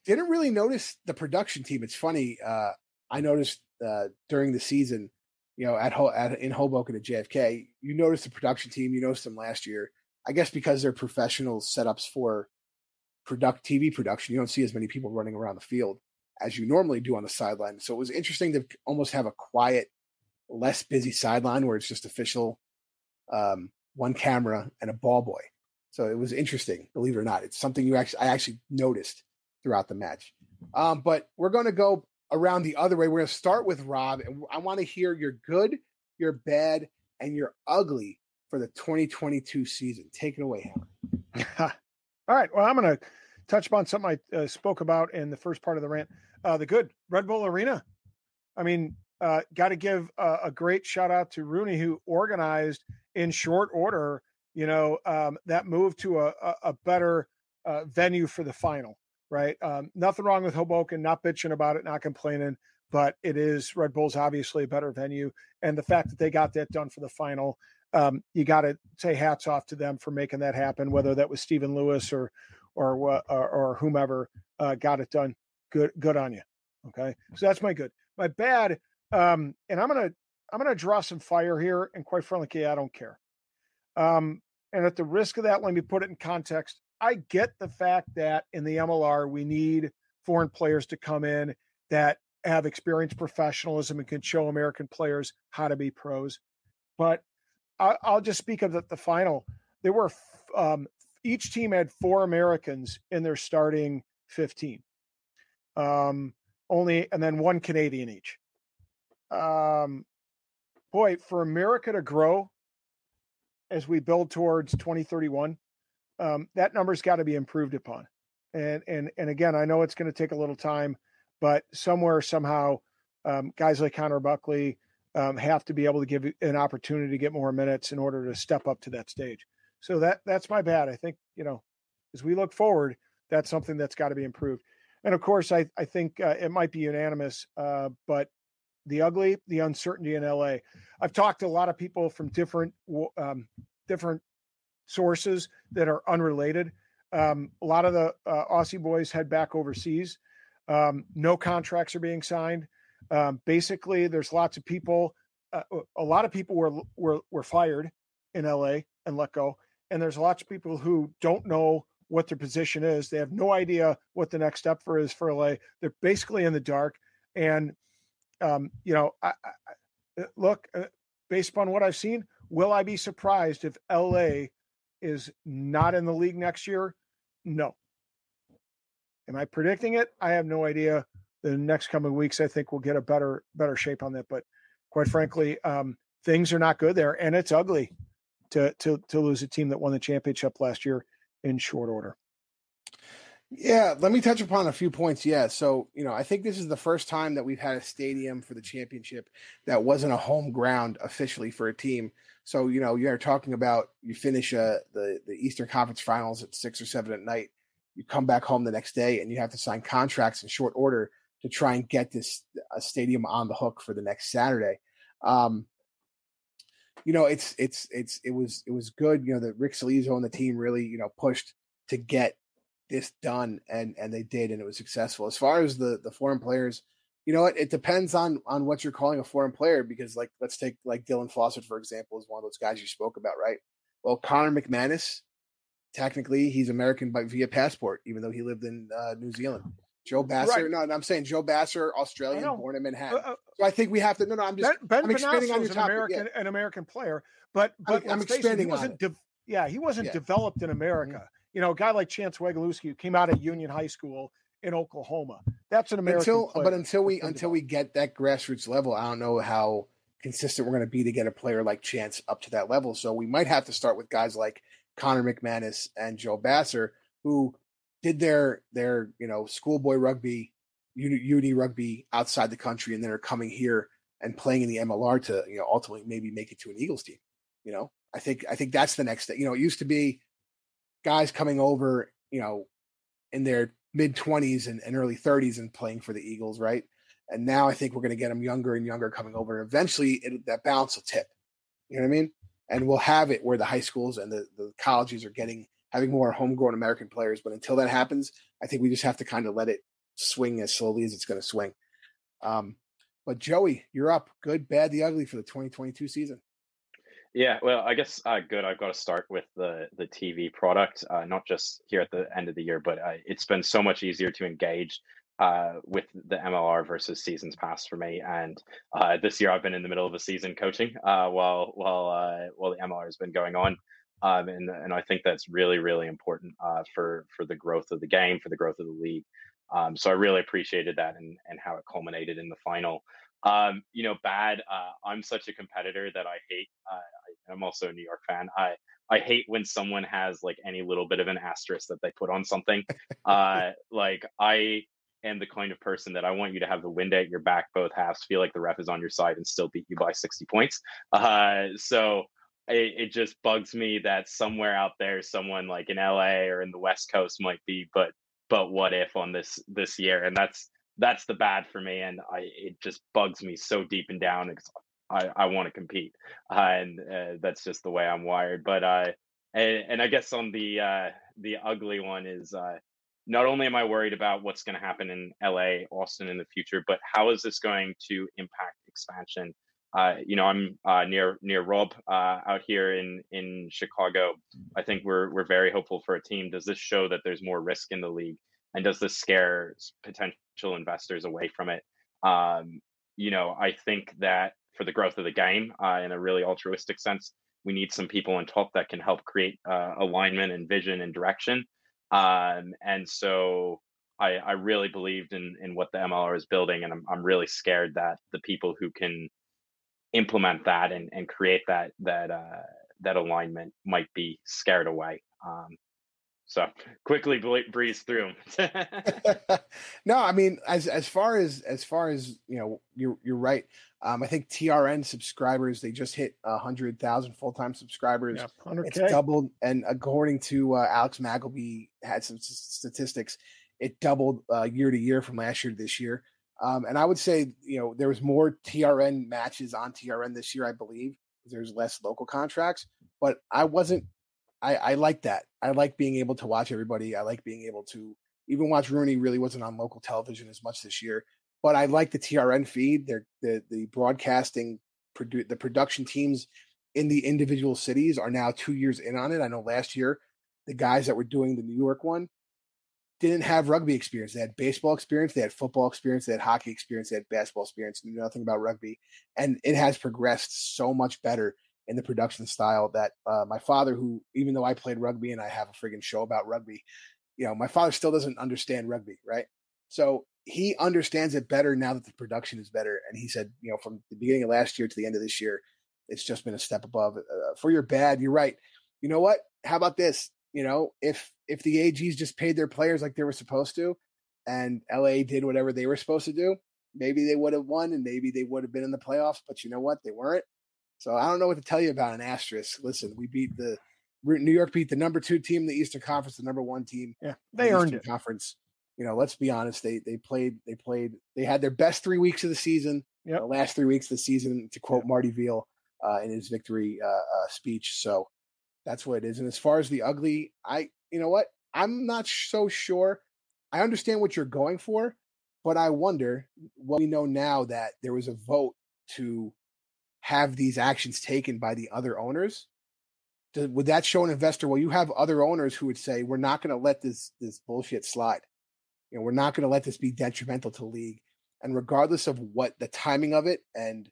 [SPEAKER 2] didn't really notice the production team. It's funny. Uh, I noticed uh, during the season, you know, at, Ho- at in Hoboken at JFK, you noticed the production team. You noticed them last year. I guess because they're professional setups for product TV production, you don't see as many people running around the field as you normally do on the sideline. So it was interesting to almost have a quiet, less busy sideline where it's just official, um, one camera and a ball boy. So it was interesting, believe it or not. It's something you actually I actually noticed throughout the match. Um, but we're going to go around the other way. We're going to start with Rob, and I want to hear your good, your bad, and your ugly for the 2022 season. Take it away,
[SPEAKER 1] Hammer. All right. Well, I'm going to touch upon something I uh, spoke about in the first part of the rant. Uh, the good Red Bull Arena. I mean, uh, got to give a, a, great shout out to RUNY who organized in short order. You know um, that move to a, a, a better uh, venue for the final. Right. Um, nothing wrong with Hoboken. Not bitching about it. Not complaining. But it is Red Bull's obviously a better venue, and the fact that they got that done for the final um, you got to say hats off to them for making that happen. Whether that was Stephen Lewis or or or, or whomever uh, got it done, good good on you. Okay, so that's my good. My bad, um, and I'm gonna I'm gonna draw some fire here, and quite frankly, I don't care. Um, and at the risk of that, let me put it in context. I get the fact that in the MLR we need foreign players to come in that have experienced professionalism and can show American players how to be pros. But I, will just speak of the, the final. There were um, each team had four Americans in their starting fifteen. Um, only and then one Canadian each. Um, boy, for America to grow as we build towards 2031, um, that number's got to be improved upon. And and and again, I know it's going to take a little time, but somewhere somehow, um, guys like Connor Buckley, um, have to be able to give an opportunity to get more minutes in order to step up to that stage. So that that's my bad. I think you know, as we look forward, that's something that's got to be improved. And of course, I I think uh, it might be unanimous, uh, but the ugly, the uncertainty in LA. I've talked to a lot of people from different um, different sources that are unrelated. Um, a lot of the uh, Aussie boys head back overseas. Um, no contracts are being signed. Um, basically, there's lots of people. Uh, a lot of people were were were fired in LA and let go, and there's lots of people who don't know what their position is. They have no idea what the next step for is for LA. They're basically in the dark, and um, you know, I, I, look, uh, based upon what I've seen, will I be surprised if LA is not in the league next year? No. Am I predicting it? I have no idea the next coming weeks, I think we'll get a better better shape on that. But quite frankly, um, things are not good there, and it's ugly to to to lose a team that won the championship last year in short order.
[SPEAKER 2] Yeah, let me touch upon a few points. Yeah, so you know, I think this is the first time that we've had a stadium for the championship that wasn't a home ground officially for a team. So you know, you're talking about you finish uh, the the Eastern Conference Finals at six or seven at night. You come back home the next day, and you have to sign contracts in short order to try and get this uh, stadium on the hook for the next Saturday. Um, you know, it's it's it's it was it was good. You know that Rick Scalizzo and the team really you know pushed to get this done, and and they did, and it was successful. As far as the the foreign players, you know what? It depends on on what you're calling a foreign player because like let's take like Dylan Fawsitt for example is one of those guys you spoke about, right? Well, Connor McManus, technically he's American by via passport, even though he lived in uh, New Zealand. Joe Basser. Right. No, I'm saying Joe Basser, Australian, born in Manhattan. Uh, uh, so I think we have to. No, no, I'm just.
[SPEAKER 1] Ben, ben
[SPEAKER 2] I'm
[SPEAKER 1] expanding on your topic. American, yeah. an American player, but but
[SPEAKER 2] I'm, I'm expanding
[SPEAKER 1] it, he wasn't. De- yeah, he wasn't yeah. developed in America. Mm-hmm. You know, a guy like Chance Wenglewski who came out of Union High School in Oklahoma. That's an American.
[SPEAKER 2] Until,
[SPEAKER 1] player
[SPEAKER 2] but until we until we get that grassroots level, I don't know how consistent we're going to be to get a player like Chance up to that level. So we might have to start with guys like Connor McManus and Joe Basser, who did their their you know schoolboy rugby, uni, uni rugby outside the country, and then are coming here and playing in the MLR to you know ultimately maybe make it to an Eagles team. You know, I think I think that's the next step. You know, it used to be guys coming over, you know, in their mid twenties and, and early thirties and playing for the Eagles, right? And now I think we're going to get them younger and younger coming over, eventually it, that balance will tip. You know what I mean? And we'll have it where the high schools and the, the colleges are getting having more homegrown American players. But until that happens, I think we just have to kind of let it swing as slowly as it's going to swing. Um, but Joey, you're up. Good, bad, the ugly for the 2022 season.
[SPEAKER 6] Yeah, well, I guess uh, good. I've got to start with the the TV product, uh, not just here at the end of the year, but uh, it's been so much easier to engage uh, with the MLR versus seasons past for me. And uh, this year, I've been in the middle of a season coaching uh, while while while the MLR has been going on, um, and and I think that's really really important for for the growth of the game, for the growth of the league. Um, so I really appreciated that and and how it culminated in the final. Um, you know, bad. Uh, I'm such a competitor that I hate. Uh, I'm also a New York fan. I I hate when someone has like any little bit of an asterisk that they put on something. uh, like I am the kind of person that I want you to have the wind at your back both halves, feel like the ref is on your side, and still beat you by 60 points. Uh, so it, it just bugs me that somewhere out there, someone like in LA or in the West Coast might be, but but what if on this this year? And that's that's the bad for me, and I it just bugs me so deep and down because I I want to compete, uh, and uh, that's just the way I'm wired. But uh, and, and I guess on the uh, the ugly one is uh, not only am I worried about what's going to happen in LA, Austin in the future, but how is this going to impact expansion? Uh, you know, I'm uh, near near Rob uh, out here in in Chicago. I think we're we're very hopeful for a team. Does this show that there's more risk in the league, and does this scare potential investors away from it? Um, you know, I think that for the growth of the game, uh, in a really altruistic sense, we need some people on top that can help create uh, alignment and vision and direction. Um, and so I, I really believed in in what the MLR is building, and I'm I'm really scared that the people who can implement that and, and create that that uh, that alignment might be scared away. Um, so quickly breeze through them.
[SPEAKER 2] no, I mean, as as far as as far as you know, you're you're right. Um, I think TRN subscribers they just hit hundred thousand full time subscribers.
[SPEAKER 1] Yeah,
[SPEAKER 2] it's doubled, and according to uh, Alex Magleby, had some statistics. It doubled uh, year to year from last year to this year. Um, and I would say, you know, there was more TRN matches on TRN this year, I believe. There's less local contracts, but I wasn't. I, I like that. I like being able to watch everybody. I like being able to even watch RUNY. Really wasn't on local television as much this year, but I like the TRN feed. They're the the broadcasting, produ- the production teams in the individual cities are now two years in on it. I know last year the guys that were doing the New York one didn't have rugby experience. They had baseball experience, they had football experience, they had hockey experience, they had basketball experience, knew nothing about rugby. And it has progressed so much better in the production style that uh, my father, who, even though I played rugby and I have a friggin' show about rugby, you know, my father still doesn't understand rugby, right? So he understands it better now that the production is better. And he said, you know, from the beginning of last year to the end of this year, it's just been a step above. Uh, for your bad, you're right. You know what? How about this? You know, if if the AGs just paid their players like they were supposed to, and LA did whatever they were supposed to do, maybe they would have won and maybe they would have been in the playoffs. But you know what? They weren't. So I don't know what to tell you about an asterisk. Listen, we beat the New York beat the number two team in the Eastern Conference, the number one team.
[SPEAKER 1] Yeah, they the earned
[SPEAKER 2] Eastern
[SPEAKER 1] it.
[SPEAKER 2] Conference. You know, let's be honest. They they played they played they had their best three weeks of the season.
[SPEAKER 1] Yep.
[SPEAKER 2] The last three weeks of the season, to quote Marty Veale uh, in his victory uh, uh, speech. So that's what it is. And as far as the ugly, I you know what? I'm not so sure. I understand what you're going for, but I wonder what we know now that there was a vote to have these actions taken by the other owners. would that show an investor? Well, you have other owners who would say, "We're not going to let this this bullshit slide. You know, we're not going to let this be detrimental to league." And regardless of what the timing of it, and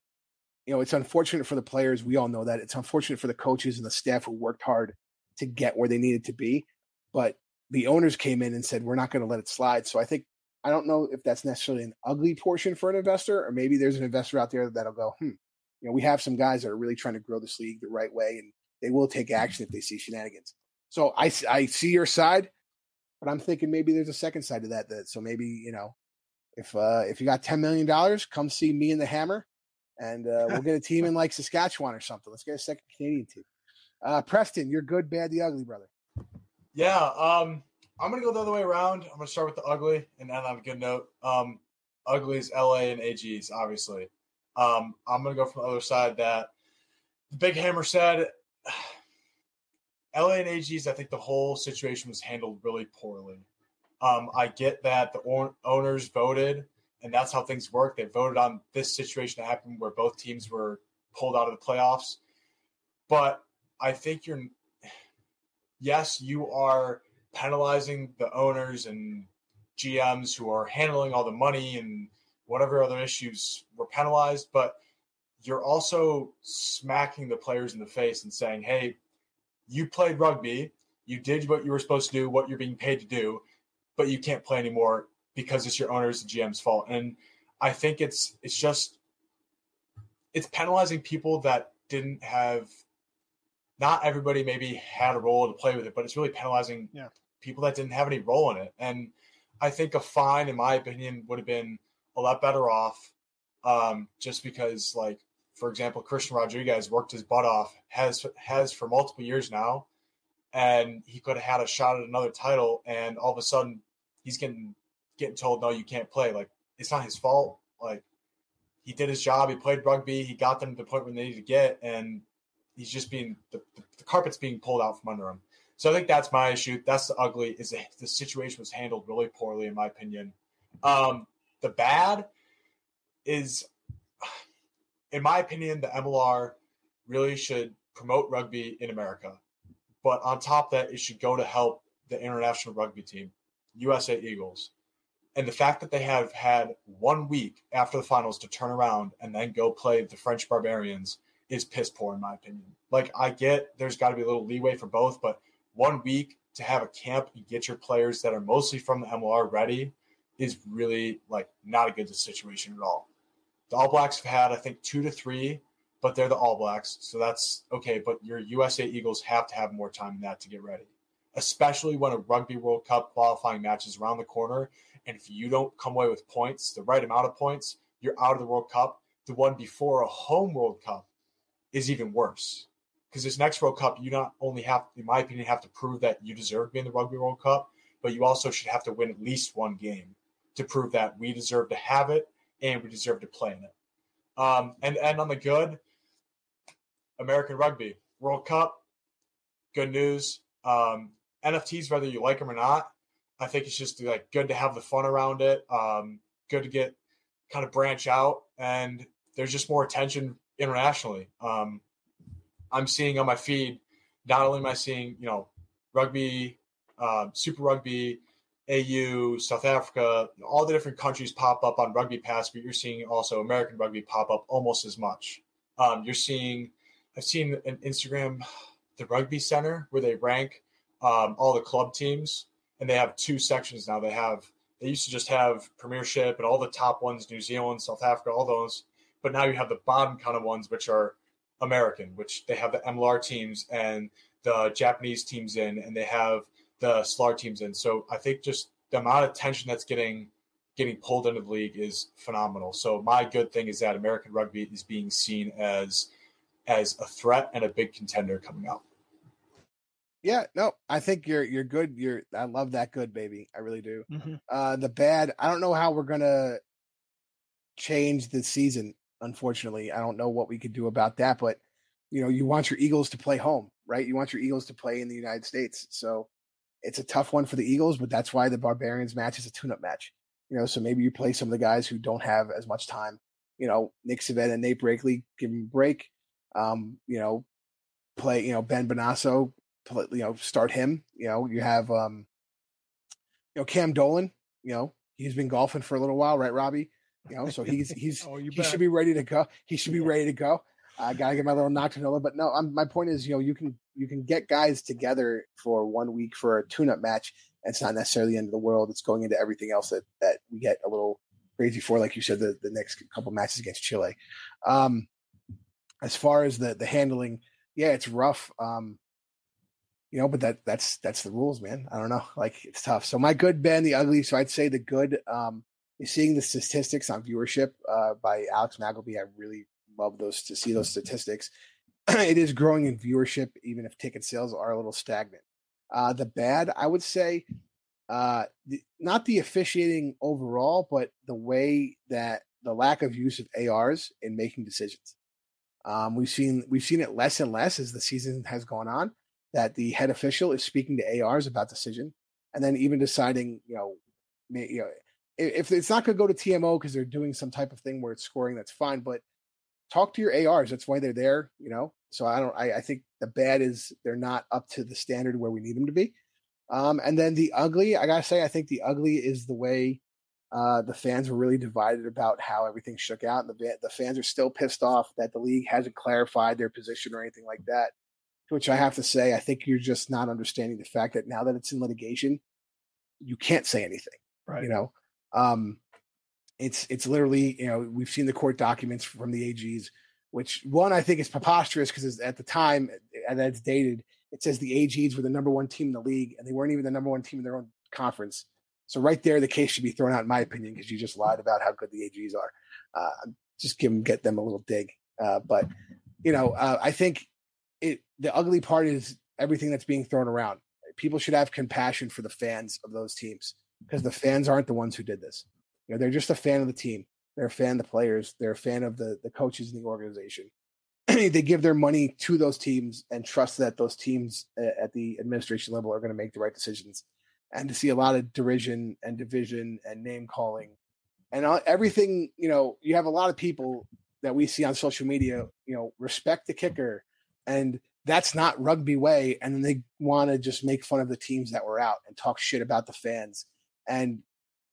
[SPEAKER 2] you know, it's unfortunate for the players. We all know that it's unfortunate for the coaches and the staff who worked hard to get where they needed to be. but the owners came in and said we're not going to let it slide. So I think I don't know if that's necessarily an ugly portion for an investor, or maybe there's an investor out there that'll go, hmm, you know, we have some guys that are really trying to grow this league the right way, and they will take action if they see shenanigans. So I I see your side, but I'm thinking maybe there's a second side to that. That so maybe you know, if uh if you got ten million dollars, come see me and the Hammer, and uh, we'll get a team in like Saskatchewan or something. Let's get a second Canadian team. Uh, Preston, you're good, bad, the ugly, brother.
[SPEAKER 4] Yeah, um, I'm gonna go the other way around. I'm gonna start with the ugly and end on a good note. Um, ugly is LA and AGs, obviously. Um, I'm gonna go from the other side that the big hammer said LA and AGs, I think the whole situation was handled really poorly. Um, I get that the owners voted, and that's how things work. They voted on this situation that happened where both teams were pulled out of the playoffs. But I think you're, yes, you are penalizing the owners and GMs who are handling all the money and whatever other issues were penalized, but you're also smacking the players in the face and saying, hey, you played rugby, you did what you were supposed to do, what you're being paid to do, but you can't play anymore because it's your owners and GM's fault. And I think it's it's just it's penalizing people that didn't have not everybody maybe had a role to play with it, but it's really penalizing
[SPEAKER 2] yeah.
[SPEAKER 4] people that didn't have any role in it. And I think a fine, in my opinion, would have been a lot better off. Um, just because, like, for example, Christian Rodriguez worked his butt off, has has for multiple years now, and he could have had a shot at another title, and all of a sudden he's getting getting told no, you can't play. Like, it's not his fault. Like, he did his job. He played rugby. He got them to the point where they needed to get, and he's just being the, the carpet's being pulled out from under him. So I think that's my issue. That's the ugly. Is the, the situation was handled really poorly, in my opinion. Um, the bad is, in my opinion, the MLR really should promote rugby in America. But on top of that, it should go to help the international rugby team, USA Eagles. And the fact that they have had one week after the finals to turn around and then go play the French Barbarians is piss poor, in my opinion. Like, I get there's got to be a little leeway for both, but one week to have a camp and get your players that are mostly from the MLR ready is really like not a good situation at all. The All Blacks have had, I think, two to three, but they're the All Blacks, so that's okay. But your USA Eagles have to have more time than that to get ready, especially when a Rugby World Cup qualifying match is around the corner. And if you don't come away with points, the right amount of points, you're out of the World Cup. The one before a home World Cup is even worse because this next World Cup, you not only have, in my opinion, have to prove that you deserve being the Rugby World Cup, but you also should have to win at least one game to prove that we deserve to have it and we deserve to play in it. Um, and and on the good, American Rugby World Cup, good news. Um, NFTs, whether you like them or not, I think it's just like good to have the fun around it. Um, good to get kind of branch out, and there's just more attention internationally. Um, I'm seeing on my feed, not only am I seeing, you know, rugby, uh, Super Rugby, AU, South Africa, all the different countries pop up on Rugby Pass, but you're seeing also American Rugby pop up almost as much. Um, you're seeing, I've seen an Instagram, the Rugby Center, where they rank um, all the club teams, and they have two sections now. They have, they used to just have Premiership and all the top ones, New Zealand, South Africa, all those, but now you have the bottom kind of ones, which are American, which they have the MLR teams and the Japanese teams in, and they have the SLAR teams in. So I think just the amount of tension that's getting getting pulled into the league is phenomenal. So my good thing is that American rugby is being seen as as a threat and a big contender coming out.
[SPEAKER 2] Yeah, no, I think you're you're good. You're I love that good baby. I really do.
[SPEAKER 1] Mm-hmm.
[SPEAKER 2] Uh the bad, I don't know how we're gonna change the season unfortunately. I don't know what we could do about that, but you know, you want your Eagles to play home, right? You want your Eagles to play in the United States. So it's a tough one for the Eagles, but that's why the Barbarians match is a tune-up match. You know, so maybe you play some of the guys who don't have as much time. You know, Nick Civetta and Nate Brakeley, give them a break. Um, you know, play, you know, Ben Bonasso, play, you know, start him. You know, you have um, you know, Cam Dolan, you know, he's been golfing for a little while, right, Robbie? You know, so he's he's
[SPEAKER 1] Oh,
[SPEAKER 2] he
[SPEAKER 1] bet.
[SPEAKER 2] should be ready to go. He should be ready to go. I gotta get my little nocturnilla, but no, I'm, my point is, you know, you can you can get guys together for one week for a tune-up match. It's not necessarily the end of the world. It's going into everything else that that we get a little crazy for, like you said, the, the next couple matches against Chile. Um, as far as the the handling, yeah, it's rough. Um, you know, but that that's that's the rules, man. I don't know, like it's tough. So my good, Ben, the ugly. So I'd say the good um, is seeing the statistics on viewership uh, by Alex Magleby. I really love those to see those statistics. it is growing in viewership, even if ticket sales are a little stagnant. Uh, the bad, I would say, uh, the, not the officiating overall, but the way that the lack of use of ARs in making decisions. Um, we've seen we've seen it less and less as the season has gone on. That the head official is speaking to ARs about decision, and then even deciding, you know, you know, if, if it's not going to go to TMO because they're doing some type of thing where it's scoring, that's fine. But talk to your ARs. That's why they're there, you know. So I don't. I, I think the bad is they're not up to the standard where we need them to be. Um, and then the ugly, I gotta say, I think the ugly is the way uh, the fans were really divided about how everything shook out. And the the fans are still pissed off that the league hasn't clarified their position or anything like that. Which I have to say, I think you're just not understanding the fact that now that it's in litigation, you can't say anything.
[SPEAKER 1] Right.
[SPEAKER 2] You know, um, it's it's literally you know we've seen the court documents from the AGs, which one I think is preposterous because at the time and it's dated, it says the AGs were the number one team in the league and they weren't even the number one team in their own conference. So right there, the case should be thrown out, in my opinion, because you just lied about how good the AGs are. Uh, just give them, get them a little dig. Uh, but you know, uh, I think it. The ugly part is everything that's being thrown around. People should have compassion for the fans of those teams because the fans aren't the ones who did this. You know, they're just a fan of the team. They're a fan of the players. They're a fan of the the coaches in the organization. they give their money to those teams and trust that those teams uh, at the administration level are going to make the right decisions and to see a lot of derision and division and name calling and everything you know you have a lot of people that we see on social media you know respect the kicker and that's not rugby way and then they want to just make fun of the teams that were out and talk shit about the fans and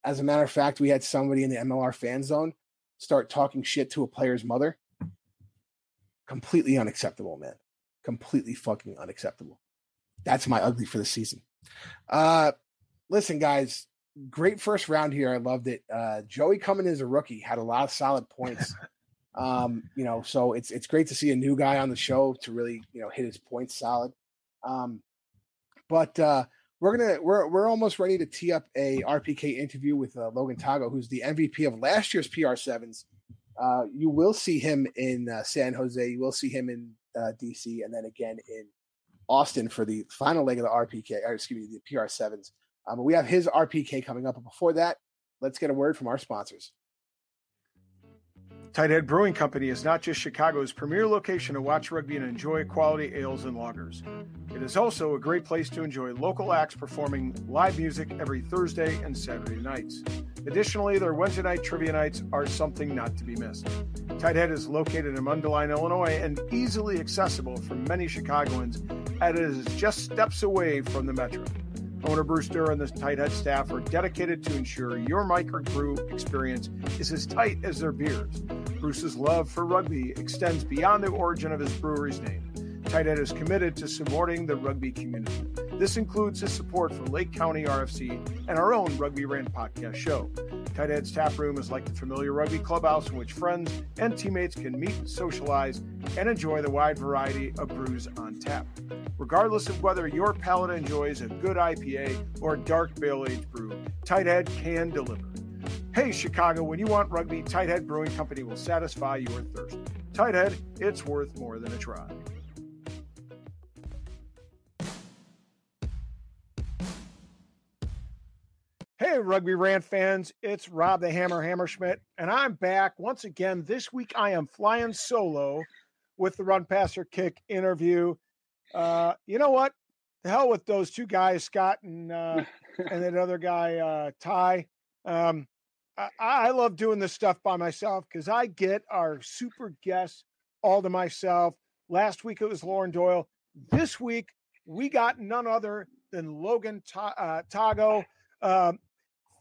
[SPEAKER 2] as a matter of fact we had somebody in the mlr fan zone start talking shit to a player's mother completely unacceptable man completely fucking unacceptable that's my ugly for the season uh listen, guys, great first round here. I loved it. Uh, Joey coming as a rookie had a lot of solid points. um, you know, so it's it's great to see a new guy on the show to really you know hit his points solid. Um, but uh, we're gonna we're we're almost ready to tee up a RPK interview with uh, Logan Tago, who's the MVP of last year's PR sevens. Uh, you will see him in uh, San Jose. You will see him in uh, DC, and then again in Austin for the final leg of the RPK. Or excuse me, the PR sevens. Um, we have his RPK coming up. But before that, let's get a word from our sponsors.
[SPEAKER 1] Tighthead Brewing Company is not just Chicago's premier location to watch rugby and enjoy quality ales and lagers. It is also a great place to enjoy local acts performing live music every Thursday and Saturday nights. Additionally, their Wednesday night trivia nights are something not to be missed. Tighthead is located in Mundelein, Illinois, and easily accessible for many Chicagoans, as it is just steps away from the metro. Owner Bruce and the Tighthead staff are dedicated to ensure your microbrew experience is as tight as their beers. Bruce's love for rugby extends beyond the origin of his brewery's name. Tighthead is committed to supporting the rugby community. This includes his support for Lake County RFC and our own Rugby Rant podcast show. Tighthead's tap room is like the familiar rugby clubhouse in which friends and teammates can meet, socialize, and enjoy the wide variety of brews on tap. Regardless of whether your palate enjoys a good IPA or dark barrel aged brew, Tight Tighthead can deliver. Hey, Chicago, when you want rugby, Tighthead Brewing Company will satisfy your thirst. Tighthead, it's worth more than a try. Hey, Rugby Rant fans, it's Rob the Hammer Hammerschmidt, and I'm back once again. This week I am flying solo with the Run Passer Kick interview. Uh, you know what? The hell with those two guys, Scott and uh, and that other guy, uh, Ty. Um, I, I love doing this stuff by myself because I get our super guests all to myself. Last week it was Lauren Doyle. This week we got none other than Logan Ta- uh, Tago. Um,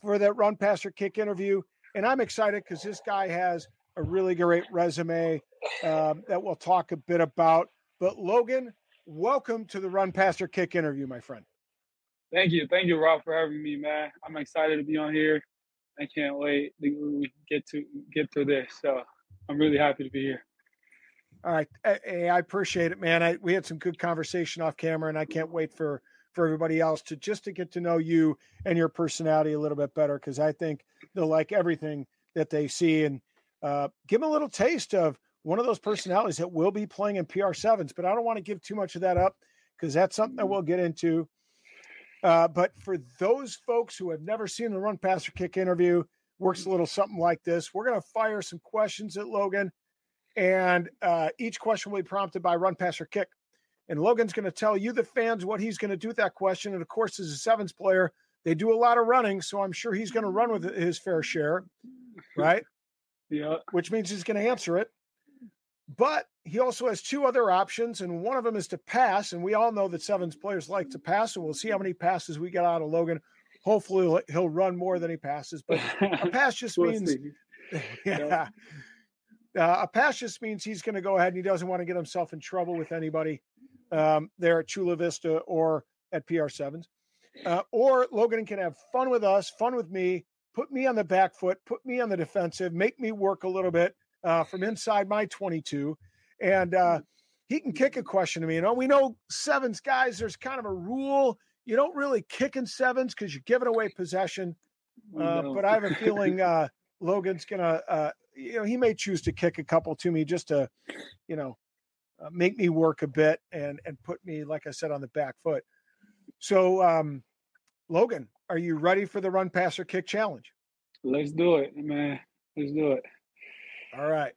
[SPEAKER 1] for that run passer kick interview. And I'm excited because this guy has a really great resume um, that we'll talk a bit about. But Logan, welcome to the Run Passer Kick interview, my friend.
[SPEAKER 7] Thank you. Thank you, Rob, for having me, man. I'm excited to be on here. I can't wait to get to get to this. So I'm really happy to be here.
[SPEAKER 1] All right. Hey, I appreciate it, man. I, we had some good conversation off camera, and I can't wait for for everybody else to just to get to know you and your personality a little bit better because I think they'll like everything that they see and uh, give them a little taste of one of those personalities that will be playing in PR sevens. But I don't want to give too much of that up because that's something that we'll get into. Uh, but for those folks who have never seen the Run Passer Kick interview, works a little something like this. We're going to fire some questions at Logan, and uh, each question will be prompted by Run Passer Kick. And Logan's going to tell you, the fans, what he's going to do with that question. And of course, as a sevens player, they do a lot of running, so I'm sure he's going to run with his fair share, right?
[SPEAKER 7] yeah.
[SPEAKER 1] Which means he's going to answer it. But he also has two other options, and one of them is to pass. And we all know that sevens players like to pass, and we'll see how many passes we get out of Logan. Hopefully, he'll run more than he passes. But a pass just
[SPEAKER 7] We'll
[SPEAKER 1] means,
[SPEAKER 7] see.
[SPEAKER 1] yeah, uh, a pass just means he's going to go ahead and he doesn't want to get himself in trouble with anybody um, there at Chula Vista or at PR sevens. Uh, or Logan can have fun with us, fun with me, put me on the back foot, put me on the defensive, make me work a little bit uh, from inside my 22. And uh, he can kick a question to me. You know, we know sevens, guys, there's kind of a rule. You don't really kick in sevens because you're giving away possession. Uh, but I have a feeling uh, Logan's going to, uh, you know, he may choose to kick a couple to me just to, you know, uh, make me work a bit and and put me, like I said, on the back foot. So, um, Logan, are you ready for the run, pass, or kick challenge?
[SPEAKER 7] Let's do it, man. Let's do it.
[SPEAKER 1] All right.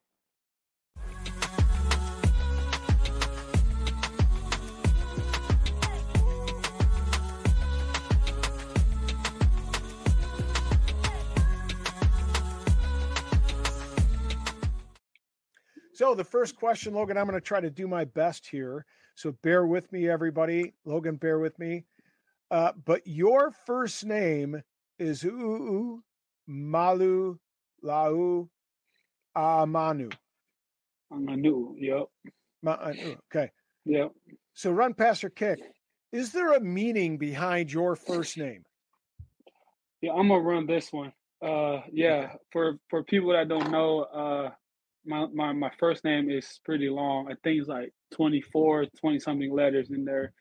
[SPEAKER 1] So the first question, Logan, I'm going to try to do my best here. So bear with me, everybody. Logan, bear with me. Uh, but your first name is Uu Malu Lau Amanu.
[SPEAKER 7] I'm gonna. Yep.
[SPEAKER 1] Ma- uh, Okay.
[SPEAKER 7] Yep.
[SPEAKER 1] So run, pass, or kick. Is there a meaning behind your first name?
[SPEAKER 7] Yeah, I'm gonna run this one. Uh, yeah. For for people that don't know, uh, my my my first name is pretty long. I think it's like 24, 20 something letters in there.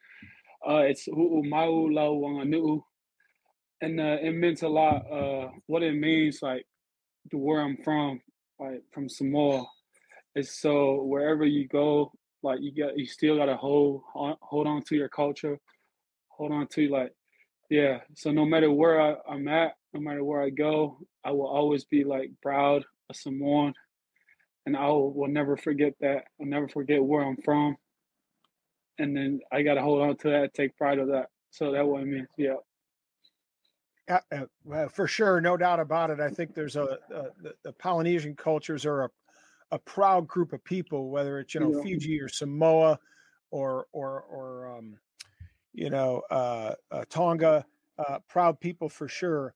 [SPEAKER 7] Uh, it's Hu'umau Lauanganu. And uh, it means a lot. Uh, what it means, like, to where I'm from, like from Samoa. It's so wherever you go, like you got, you still gotta hold on, hold on to your culture, hold on to like, yeah. So no matter where I, I'm at, no matter where I go, I will always be like proud of Samoan, and I will, will never forget that. I'll never forget where I'm from, and then I gotta hold on to that, take pride of that. So that what it means. Yeah.
[SPEAKER 1] Uh, uh, well, for sure, no doubt about it. I think there's a, a the, the Polynesian cultures are a, a proud group of people, whether it's you know
[SPEAKER 7] Yeah.
[SPEAKER 1] Fiji or Samoa, or or or um, you know uh, uh, Tonga. Uh, proud people for sure.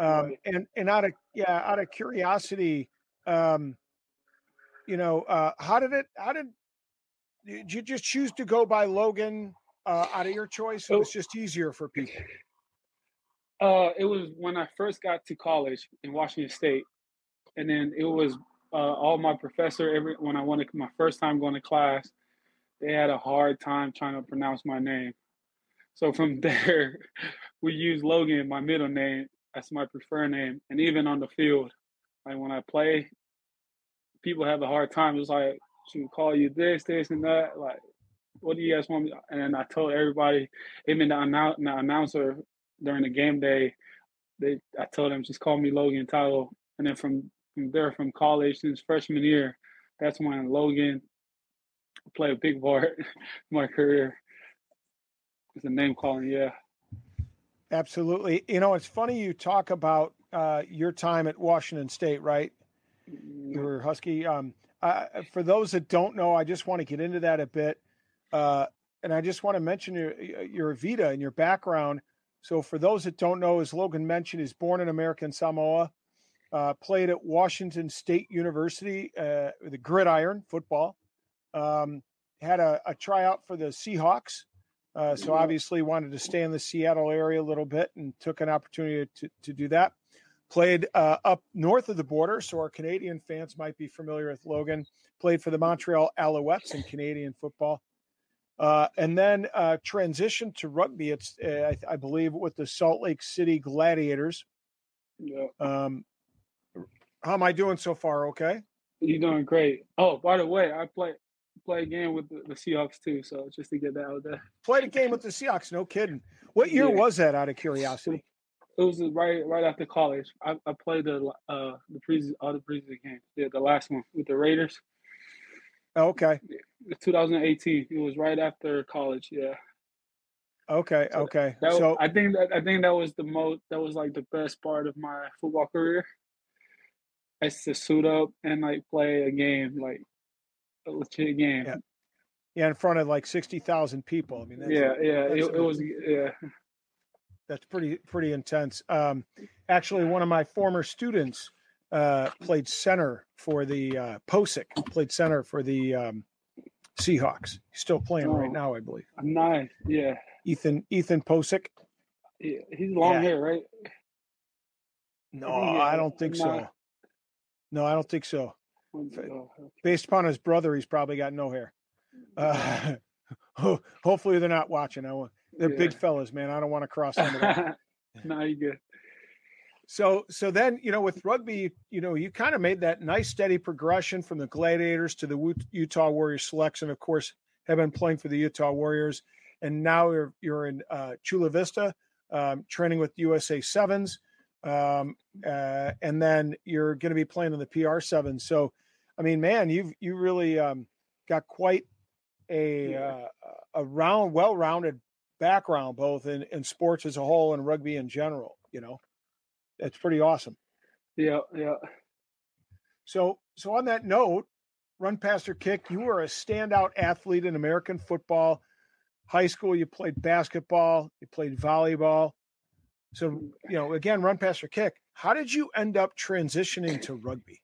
[SPEAKER 1] Um,
[SPEAKER 7] Right.
[SPEAKER 1] and and out of yeah, out of curiosity, um, you know, uh, how did it? How did did you just choose to go by Logan uh, out of your choice? It was just easier for people.
[SPEAKER 7] Uh, it was when I first got to college in Washington State, and then it was uh, all my professor. Every when I wanted my first time going to class, they had a hard time trying to pronounce my name. So from there, we used Logan, my middle name, as my preferred name, and even on the field, like when I play, people have a hard time. It's like, we call you this, this, and that? Like, what do you guys want me? And I told everybody, even the, annou- the announcer during the game day, they I told them just call me Logan Tago. And then from, from there, from college since freshman year, that's when Logan played a big part in my career. It's a name calling, yeah.
[SPEAKER 1] Absolutely. You know, it's funny you talk about uh, your time at Washington State, right? You were Husky. Um, I, for those that don't know, I just want to get into that a bit, uh, and I just want to mention your your Vita and your background. So, for those that don't know, as Logan mentioned, is born in American Samoa, uh, played at Washington State University, uh, the gridiron football. Um, had a, a tryout for the Seahawks. Uh, so obviously wanted to stay in the Seattle area a little bit and took an opportunity to, to do that. Played uh, up north of the border, so our Canadian fans might be familiar with Logan. Played for the Montreal Alouettes in Canadian football. Uh, and then uh, transitioned to rugby. It's, uh, I, I, believe, with the Salt Lake City Gladiators.
[SPEAKER 7] Yeah.
[SPEAKER 1] Um, how am I doing so far? Okay.
[SPEAKER 7] You're doing great. Oh, by the way, I play play a game with the, the, Seahawks too. So just to get that out there.
[SPEAKER 1] Played a game with the Seahawks. No kidding. What year yeah. was that? Out of curiosity.
[SPEAKER 7] It was right right after college. I, I played the uh the previous all the previous games. Yeah, the last one with the Raiders.
[SPEAKER 1] Oh, okay.
[SPEAKER 7] 2018. It was right after college. Yeah.
[SPEAKER 1] Okay. So okay.
[SPEAKER 7] That,
[SPEAKER 1] so
[SPEAKER 7] I think that I think that was the most that was like the best part of my football career. Is to suit up and like play a game like a legit game.
[SPEAKER 1] Yeah. Yeah, in front of like sixty thousand people. I mean,
[SPEAKER 7] yeah, yeah, it, it was, yeah.
[SPEAKER 1] That's pretty pretty intense. Um, actually, one of my former students uh, played center for the uh, Pocic, played center for the um, Seahawks. He's still playing oh, right now, I believe.
[SPEAKER 7] Nice, yeah.
[SPEAKER 1] Ethan Ethan Pocic.
[SPEAKER 7] Yeah, he's long yeah. hair, right?
[SPEAKER 1] No, I, I don't think so. No, I don't think so. Based upon his brother, he's probably got no hair. Uh, hopefully, they're not watching. I want they're yeah. big fellas, man. I don't want to cross them.
[SPEAKER 7] no, you good.
[SPEAKER 1] So, so then you know, with rugby, you know, you kind of made that nice steady progression from the Gladiators to the Utah Warriors selection. Of course, have been playing for the Utah Warriors, and now you're you're in uh, Chula Vista, um, training with USA Sevens, um, uh, and then you're going to be playing in the PR Sevens. So, I mean, man, you've you really um, got quite a uh, a round, well-rounded background, both in, in sports as a whole and rugby in general. You know, it's pretty awesome.
[SPEAKER 7] Yeah, yeah.
[SPEAKER 1] So, so on that note, run past or kick. You were a standout athlete in American football. High school, you played basketball, you played volleyball. So, you know, again, run past or kick. How did you end up transitioning to rugby?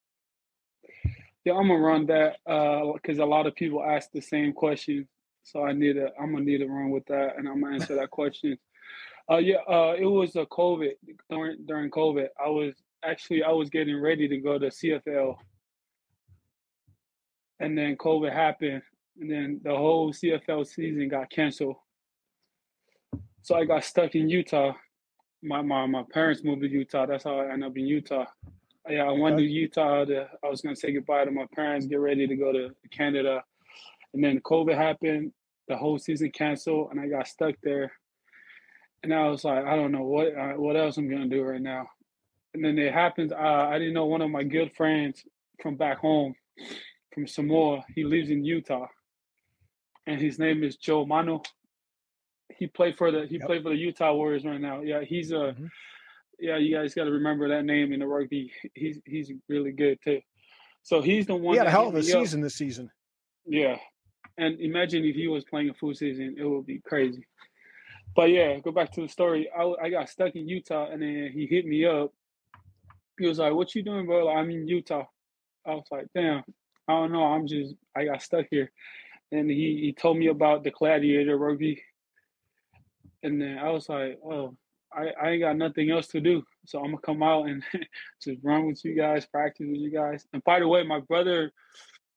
[SPEAKER 7] Yeah, I'm gonna run that because uh, a lot of people ask the same question. So I need to, I'm gonna need to run with that, and I'm gonna answer that question. Uh, yeah, uh, it was a COVID during during COVID. I was actually I was getting ready to go to CFL, and then COVID happened, and then the whole CFL season got canceled. So I got stuck in Utah. My my my parents moved to Utah. That's how I ended up in Utah yeah, I went to Utah. To, I was gonna say goodbye to my parents, get ready to go to Canada, and then COVID happened. The whole season canceled, and I got stuck there. And I was like, I don't know what uh, what else I'm gonna do right now. And then it happens. Uh, I didn't know one of my good friends from back home, from Samoa. He lives in Utah, and his name is Joe Mano. He played for the he yep. played for the Utah Warriors right now. Yeah, he's a mm-hmm yeah, you guys got to remember that name in the rugby. He's he's really good too. So he's the one.
[SPEAKER 1] He had a hell of a season up. this season.
[SPEAKER 7] Yeah, and imagine if he was playing a full season, it would be crazy. But yeah, go back to the story. I, I got stuck in Utah, and then he hit me up. He was like, "What you doing, bro?" Like, I'm in Utah. I was like, "Damn, I don't know. I'm just I got stuck here." And he he told me about the gladiator rugby, and then I was like, "Oh, I, I ain't got nothing else to do. So I'm gonna come out and just run with you guys, practice with you guys. And by the way, my brother,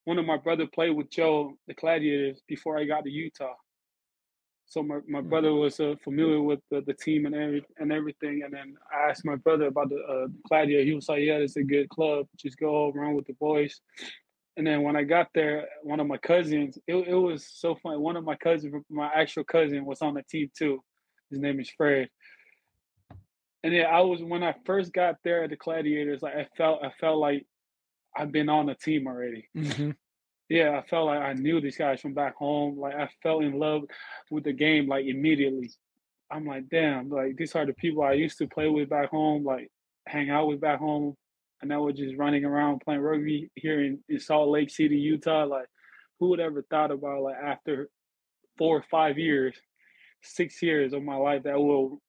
[SPEAKER 7] one of my brother played with Joe, the Gladiators, before I got to Utah. So my, my mm-hmm. brother was uh, familiar with the, the team and every, and everything. And then I asked my brother about the uh, Gladiator. He was like, "Yeah, it's a good club. Just go run with the boys." And then when I got there, one of my cousins, it, it was so funny. One of my cousins, my actual cousin, was on the team too. His name is Fred and yeah, I was when I first got there at the Gladiators, like I felt I felt like I've been on the team already.
[SPEAKER 1] Mm-hmm.
[SPEAKER 7] Yeah, I felt like I knew these guys from back home. Like I fell in love with the game like immediately. I'm like, damn, like these are the people I used to play with back home, like hang out with back home. And now we're just running around playing rugby here in, in Salt Lake City, Utah. Like, who would ever thought about like after four or five years, six years of my life that will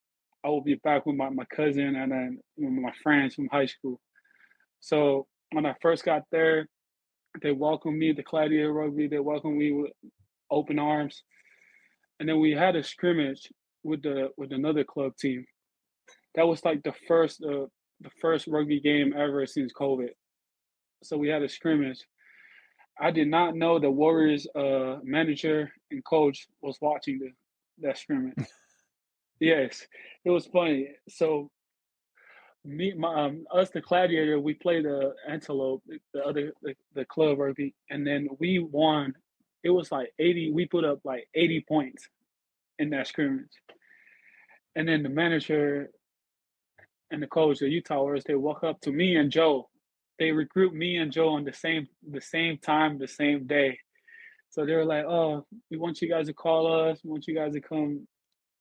[SPEAKER 7] I will be back with my, my cousin and then my friends from high school. So when I first got there, they welcomed me, the Gladiator Rugby, they welcomed me with open arms. And then we had a scrimmage with the with another club team. That was like the first uh, the first rugby game ever since COVID. So we had a scrimmage. I did not know the Warriors uh, manager and coach was watching the that scrimmage. yes, it was funny. So me, my, um, us, the Gladiator, we played the Antelope, the other the, the club rugby, and then we won. It was like eighty. We put up like eighty points in that scrimmage, and then the manager and the coach, the Utah Warriors, they walk up to me and Joe. They recruit me and Joe on the same the same time, the same day. So they were like, "Oh, we want you guys to call us. We want you guys to come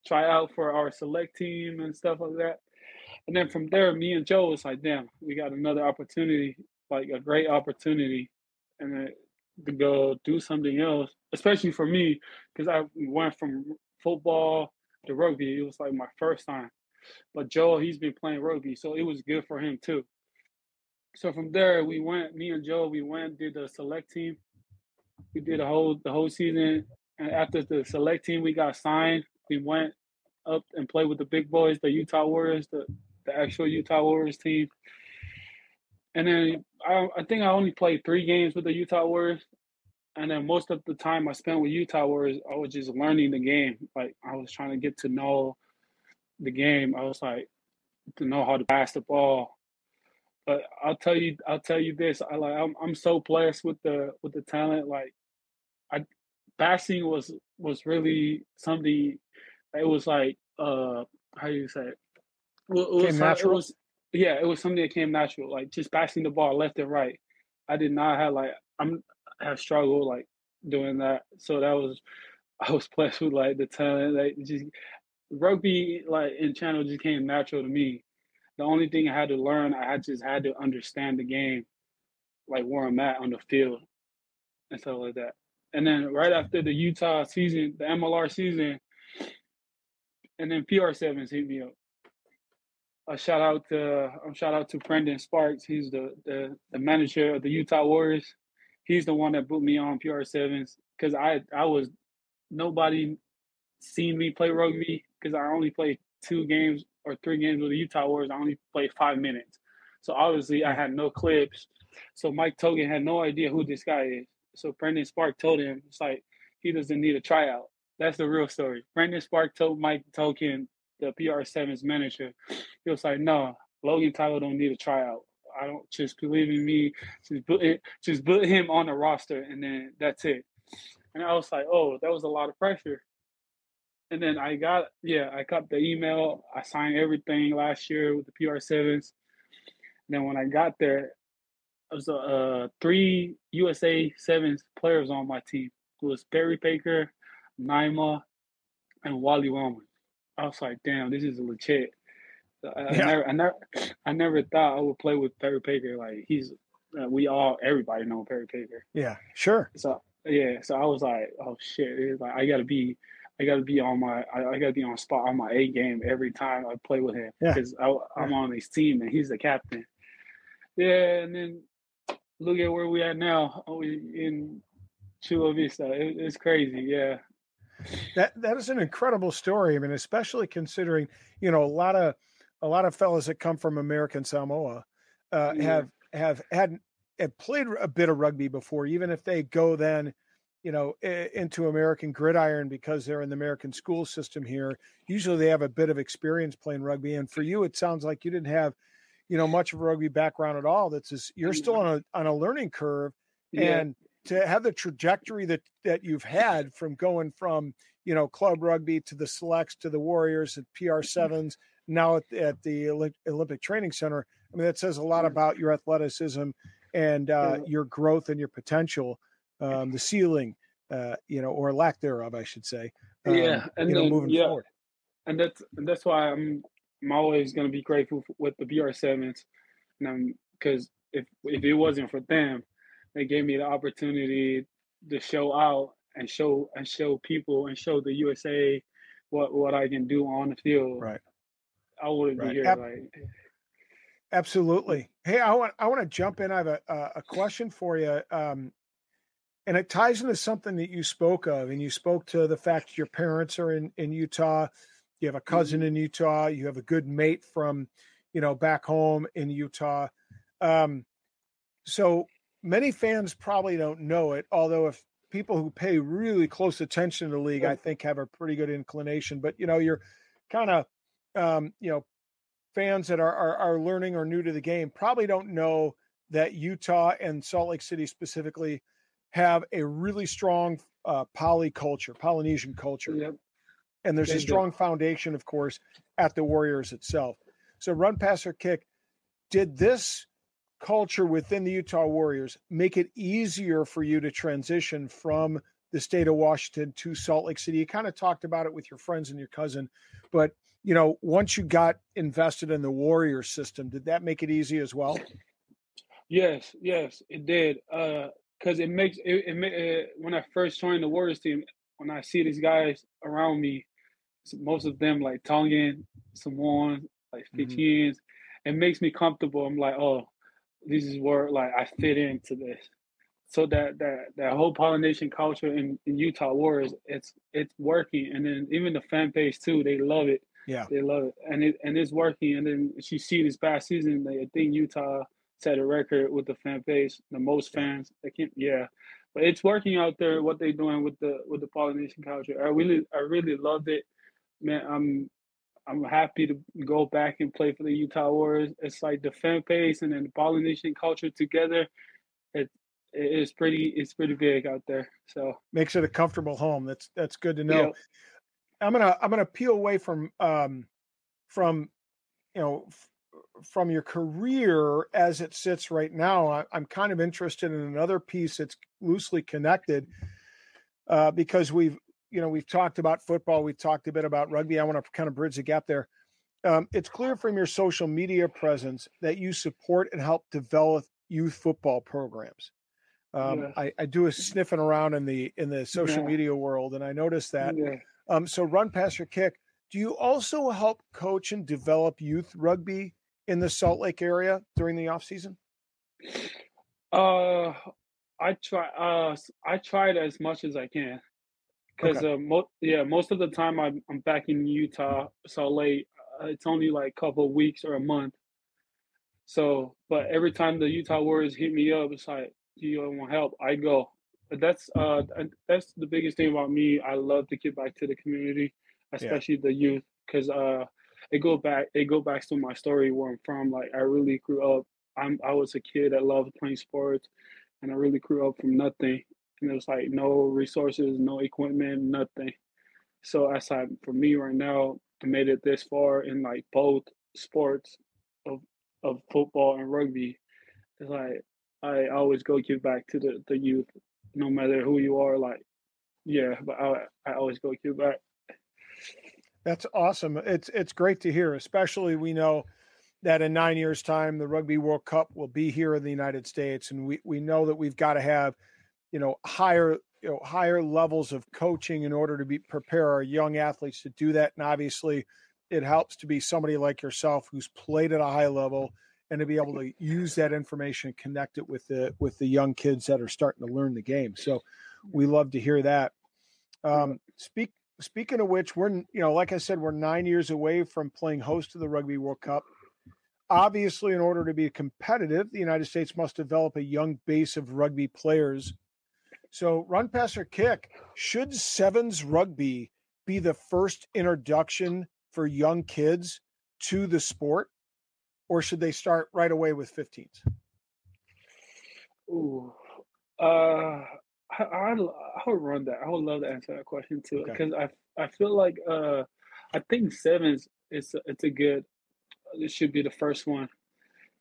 [SPEAKER 7] try out for our select team and stuff like that." And then from there, me and Joe was like, "Damn, we got another opportunity, like a great opportunity, and to go do something else." Especially for me, because I went from football to rugby. It was like my first time. But Joe, he's been playing rugby, so it was good for him too. So from there, we went. Me and Joe, we went did the select team. We did the whole the whole season, and after the select team, we got signed. We went up and played with the big boys, the Utah Warriors, the the actual Utah Warriors team. And then I, I think I only played three games with the Utah Warriors. And then most of the time I spent with Utah Warriors, I was just learning the game. Like I was trying to get to know the game. I was like to know how to pass the ball. But I'll tell you, I'll tell you this. I like I'm I'm so blessed with the with the talent. Like I passing was was really something. It was like uh how do you say it? Well, it was, natural. It was, yeah, it was something that came natural. Like just passing the ball left and right. I did not have like I'm have struggled like doing that. So that was I was blessed with like the talent. Like just rugby like in channel just came natural to me. The only thing I had to learn, I just had to understand the game, like where I'm at on the field and stuff like that. And then right after the Utah season, the MLR season, and then PR sevens hit me up. A shout out to a shout out to Brendan Sparks. He's the, the the manager of the Utah Warriors. He's the one that put me on PR sevens because I I was nobody seen me play rugby because I only played two games or three games with the Utah Warriors. I only played five minutes. So obviously I had no clips. So Mike Togan had no idea who this guy is. So Brendan Spark told him, it's like he doesn't need a tryout. That's the real story. Brendan Spark told Mike Togan, the PR7's manager, he was like, no, Logan Tyler don't need a tryout. I don't just believe in me. Just put it, just put him on the roster, and then that's it. And I was like, oh, that was a lot of pressure. And then I got, yeah, I got the email. I signed everything last year with the PR sevens. Then when I got there, there was uh, three USA sevens players on my team. It was Perry Baker, Naima, and Wally Wellman. I was like, damn, this is legit. I, yeah. I, never, I never, I never thought I would play with Perry Baker. Like he's, uh, we all, everybody know Perry Baker.
[SPEAKER 1] Yeah, sure.
[SPEAKER 7] So yeah, so I was like, oh shit, it's like I got to be I got to be on my I, I got to be on spot on my A game every time I play with him because yeah. I'm on his team and he's the captain. Yeah, and then look at where we at now oh, in Chula Vista. It, it's crazy. Yeah.
[SPEAKER 1] That that is an incredible story. I mean, especially considering you know a lot of a lot of fellas that come from American Samoa uh, have have had have played a bit of rugby before, even if they go then you know, into American gridiron because they're in the American school system here. Usually they have a bit of experience playing rugby. And for you, it sounds like you didn't have, you know, much of a rugby background at all. That's just, you're still on a, on a learning curve. Yeah. And to have the trajectory that, that you've had from going from, you know, club rugby to the selects to the Warriors at PR sevens, now at, at the Olympic Training Center. I mean, that says a lot about your athleticism and uh, your growth and your potential um, the ceiling, uh, you know, or lack thereof, I should say.
[SPEAKER 7] Um, yeah, and you know, then, moving yeah. forward. And that's and that's why I'm I'm always going to be grateful for, with the PR sevens, because if if it wasn't for them, they gave me the opportunity to show out and show and show people and show the USA what what I can do on the field.
[SPEAKER 1] Right.
[SPEAKER 7] I wouldn't right. be here. Ab- like,
[SPEAKER 1] absolutely. Hey, I want I want to jump in. I have a a question for you. Um, and it ties into something that you spoke of, and you spoke to the fact your parents are in in Utah. You have a cousin
[SPEAKER 7] Mhm.
[SPEAKER 1] in Utah. You have a good mate from, you know, back home in Utah. Um, so many fans probably don't know it, although if people who pay really close attention to the league, I think have a pretty good inclination. But you know, you're kind of um, you know, fans that are, are are learning or new to the game probably don't know that Utah and Salt Lake City specifically have a really strong uh, poly culture, Polynesian culture
[SPEAKER 7] Yep.
[SPEAKER 1] and there's
[SPEAKER 7] They
[SPEAKER 1] a
[SPEAKER 7] do.
[SPEAKER 1] strong foundation, of course, at the Warriors itself. So, run, pass, or kick. Did this culture within the Utah Warriors make it easier for you to transition from the state of Washington to Salt Lake City? You kind of talked about it with your friends and your cousin, but you know, once you got invested in the Warrior system, did that make it easy as well?
[SPEAKER 7] Yes, yes, it did. Uh, cause it makes it, it, it when I first joined the Warriors team, when I see these guys around me, most of them like Tongan, Samoan, like
[SPEAKER 1] Mhm.
[SPEAKER 7] Fijians, it makes me comfortable. I'm like, oh, this is where like I fit into this. So that that that whole Polynesian culture in, in Utah Warriors, it's it's working, and then even the fan base too, they love it.
[SPEAKER 1] Yeah.
[SPEAKER 7] They love it, and it and it's working. And then she see this past season, like, I think Utah set a record with the fan base, the most fans. I can't, yeah, but it's working out there. What they're doing with the with the Polynesian culture, I really I really loved it, man. I'm I'm happy to go back and play for the Utah Warriors. It's like the fan base and then the Polynesian culture together. It it's pretty it's pretty big out there. So
[SPEAKER 1] Makes it a comfortable home. That's that's good to know. I'm gonna I'm gonna peel away from um from you know f- from your career as it sits right now. I, I'm kind of interested in another piece that's loosely connected uh, because we've you know we've talked about football, we've talked a bit about rugby. I want to kind of bridge the gap there. Um, it's clear from your social media presence that you support and help develop youth football programs. Um,
[SPEAKER 7] Yeah.
[SPEAKER 1] I, I do a sniffing around in the in the social
[SPEAKER 7] Yeah.
[SPEAKER 1] media world, and I noticed that.
[SPEAKER 7] yeah.
[SPEAKER 1] Um, so run, pass, or kick. Do you also help coach and develop youth rugby in the Salt Lake area during the off season?
[SPEAKER 7] Uh, I try. Uh, I tried as much as I can, because
[SPEAKER 1] Okay.
[SPEAKER 7] uh, mo- yeah, most of the time I'm I'm back in Utah, so late. Uh, it's only like a couple of weeks or a month. So, but every time the Utah Warriors hit me up, it's like, "Do you want help?" I go. But that's uh that's the biggest thing about me. I love to give back to the community, especially the youth, because uh it go back it go back to my story where I'm from. Like I really grew up. I'm I was a kid that loved playing sports, and I really grew up from nothing. And there was like no resources, no equipment, nothing. So I I for me right now, I made it this far in like both sports of of football and rugby. It's like I always go give back to the, the youth, no matter who you are. Like, yeah, but I I always go give back.
[SPEAKER 1] That's awesome. It's it's great to hear, especially we know that in nine years' time the Rugby World Cup will be here in the United States, and we we know that we've got to have, you know, higher you know higher levels of coaching in order to be prepare our young athletes to do that. And obviously, it helps to be somebody like yourself who's played at a high level and to be able to use that information and connect it with the with the young kids that are starting to learn the game. So we love to hear that. Um, speak speaking of which, we're you know, like I said, we're nine years away from playing host to the Rugby World Cup. Obviously, in order to be competitive, the United States must develop a young base of rugby players. So, run, pass, or kick. Should sevens rugby be the first introduction for young kids to the sport, or should they start right away with 15s?
[SPEAKER 7] Ooh, uh, I I I would run that. I would love to answer that question too
[SPEAKER 1] Okay.
[SPEAKER 7] because I I feel like uh I think sevens it's a, it's a good it should be the first one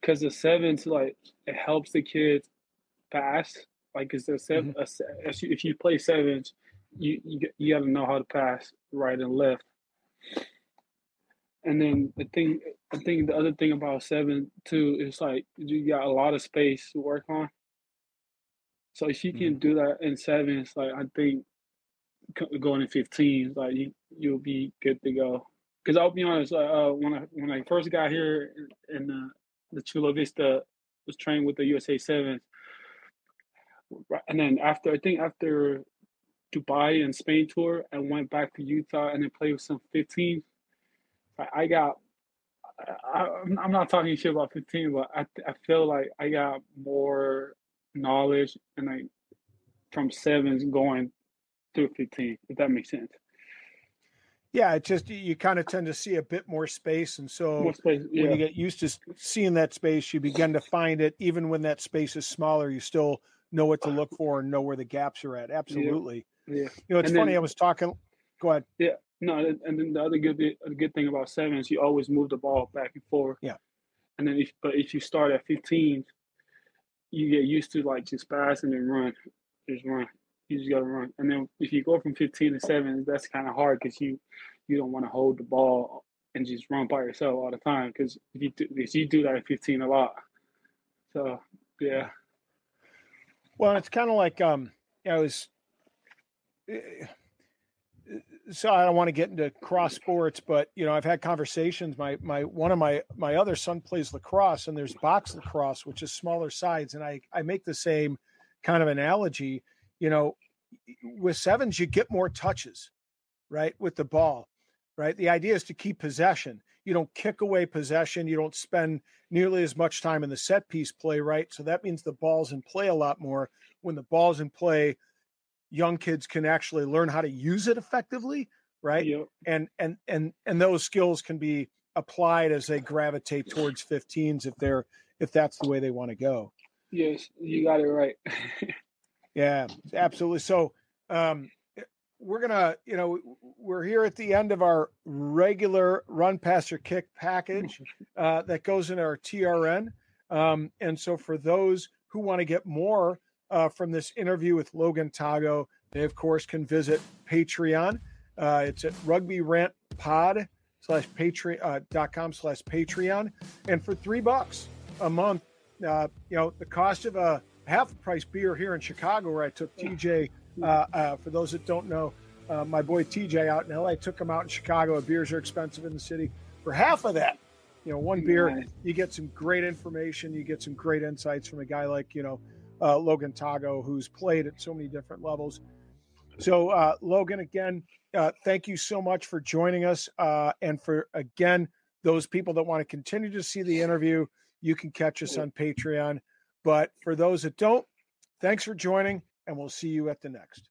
[SPEAKER 7] because the sevens like it helps the kids pass like it's a seven a, se- if you play sevens you you, you got to know how to pass right and left and then the thing I think the other thing about seven too is like you got a lot of space to work on so if you can do that in sevens, like I think going in 15, like you you'll be good to go. Because I'll be honest, uh, when I when I first got here in the the Chula Vista was trained with the USA Sevens. And then after I think after Dubai and Spain tour, I went back to Utah and then played with some 15. I, I got. I, I'm not talking shit about 15, but I I feel like I got more knowledge and I from sevens going through 15. If that makes sense.
[SPEAKER 1] Yeah, it just you kind of tend to see a bit more space, and so
[SPEAKER 7] space, yeah.
[SPEAKER 1] when you get used to seeing that space, you begin to find it. Even when that space is smaller, you still know what to uh, look for and know where the gaps are at. Absolutely.
[SPEAKER 7] Yeah. yeah.
[SPEAKER 1] You know, it's
[SPEAKER 7] and
[SPEAKER 1] funny.
[SPEAKER 7] Then,
[SPEAKER 1] I was talking. Go ahead.
[SPEAKER 7] Yeah. No, and then the other good the good thing about sevens, you always move the ball back and forth.
[SPEAKER 1] Yeah.
[SPEAKER 7] And then if but if you start at 15, you get used to like just passing and run, just run. You just gotta run. And then if you go from 15 to seven, that's kind of hard because you you don't want to hold the ball and just run by yourself all the time because if you do, if you do that at 15 a lot. So yeah.
[SPEAKER 1] Well, it's kind of like um, I was. So I don't want to get into cross sports, but you know I've had conversations. My my one of my my other son plays lacrosse, and there's box lacrosse, which is smaller sides, and I I make the same kind of analogy. You know, with sevens you get more touches, right, with the ball right? The idea is to keep possession. You don't kick away possession. You don't spend nearly as much time in the set piece play, right? So that means the ball's in play a lot more. When the ball's in play, young kids can actually learn how to use it effectively, right?
[SPEAKER 7] Yep.
[SPEAKER 1] And and and and those skills can be applied as they gravitate towards 15s if they're if that's the way they want to go.
[SPEAKER 7] Yes, you got it right.
[SPEAKER 1] yeah, absolutely. So um we're gonna, you know, we're here at the end of our regular run passer kick package uh, that goes in our TRN. Um, and so for those who want to get more uh, from this interview with Logan Tago, they of course can visit Patreon. Uh, it's at Rugby Rant Pod slash Patreon uh, dot com slash Patreon, and for three bucks a month, uh, you know, the cost of a half price beer here in Chicago, where I took TJ uh, uh, for those that don't know, uh, my boy TJ out in LA took him out in Chicago. Beers are expensive in the city. For half of that, you know, one beer, you get some great information. You get some great insights from a guy like, you know, uh, Logan Tago, who's played at so many different levels. So, uh, Logan, again, uh, thank you so much for joining us. and for, again, those people that want to continue to see the interview, you can catch us on Patreon. But for those that don't, thanks for joining and we'll see you at the next.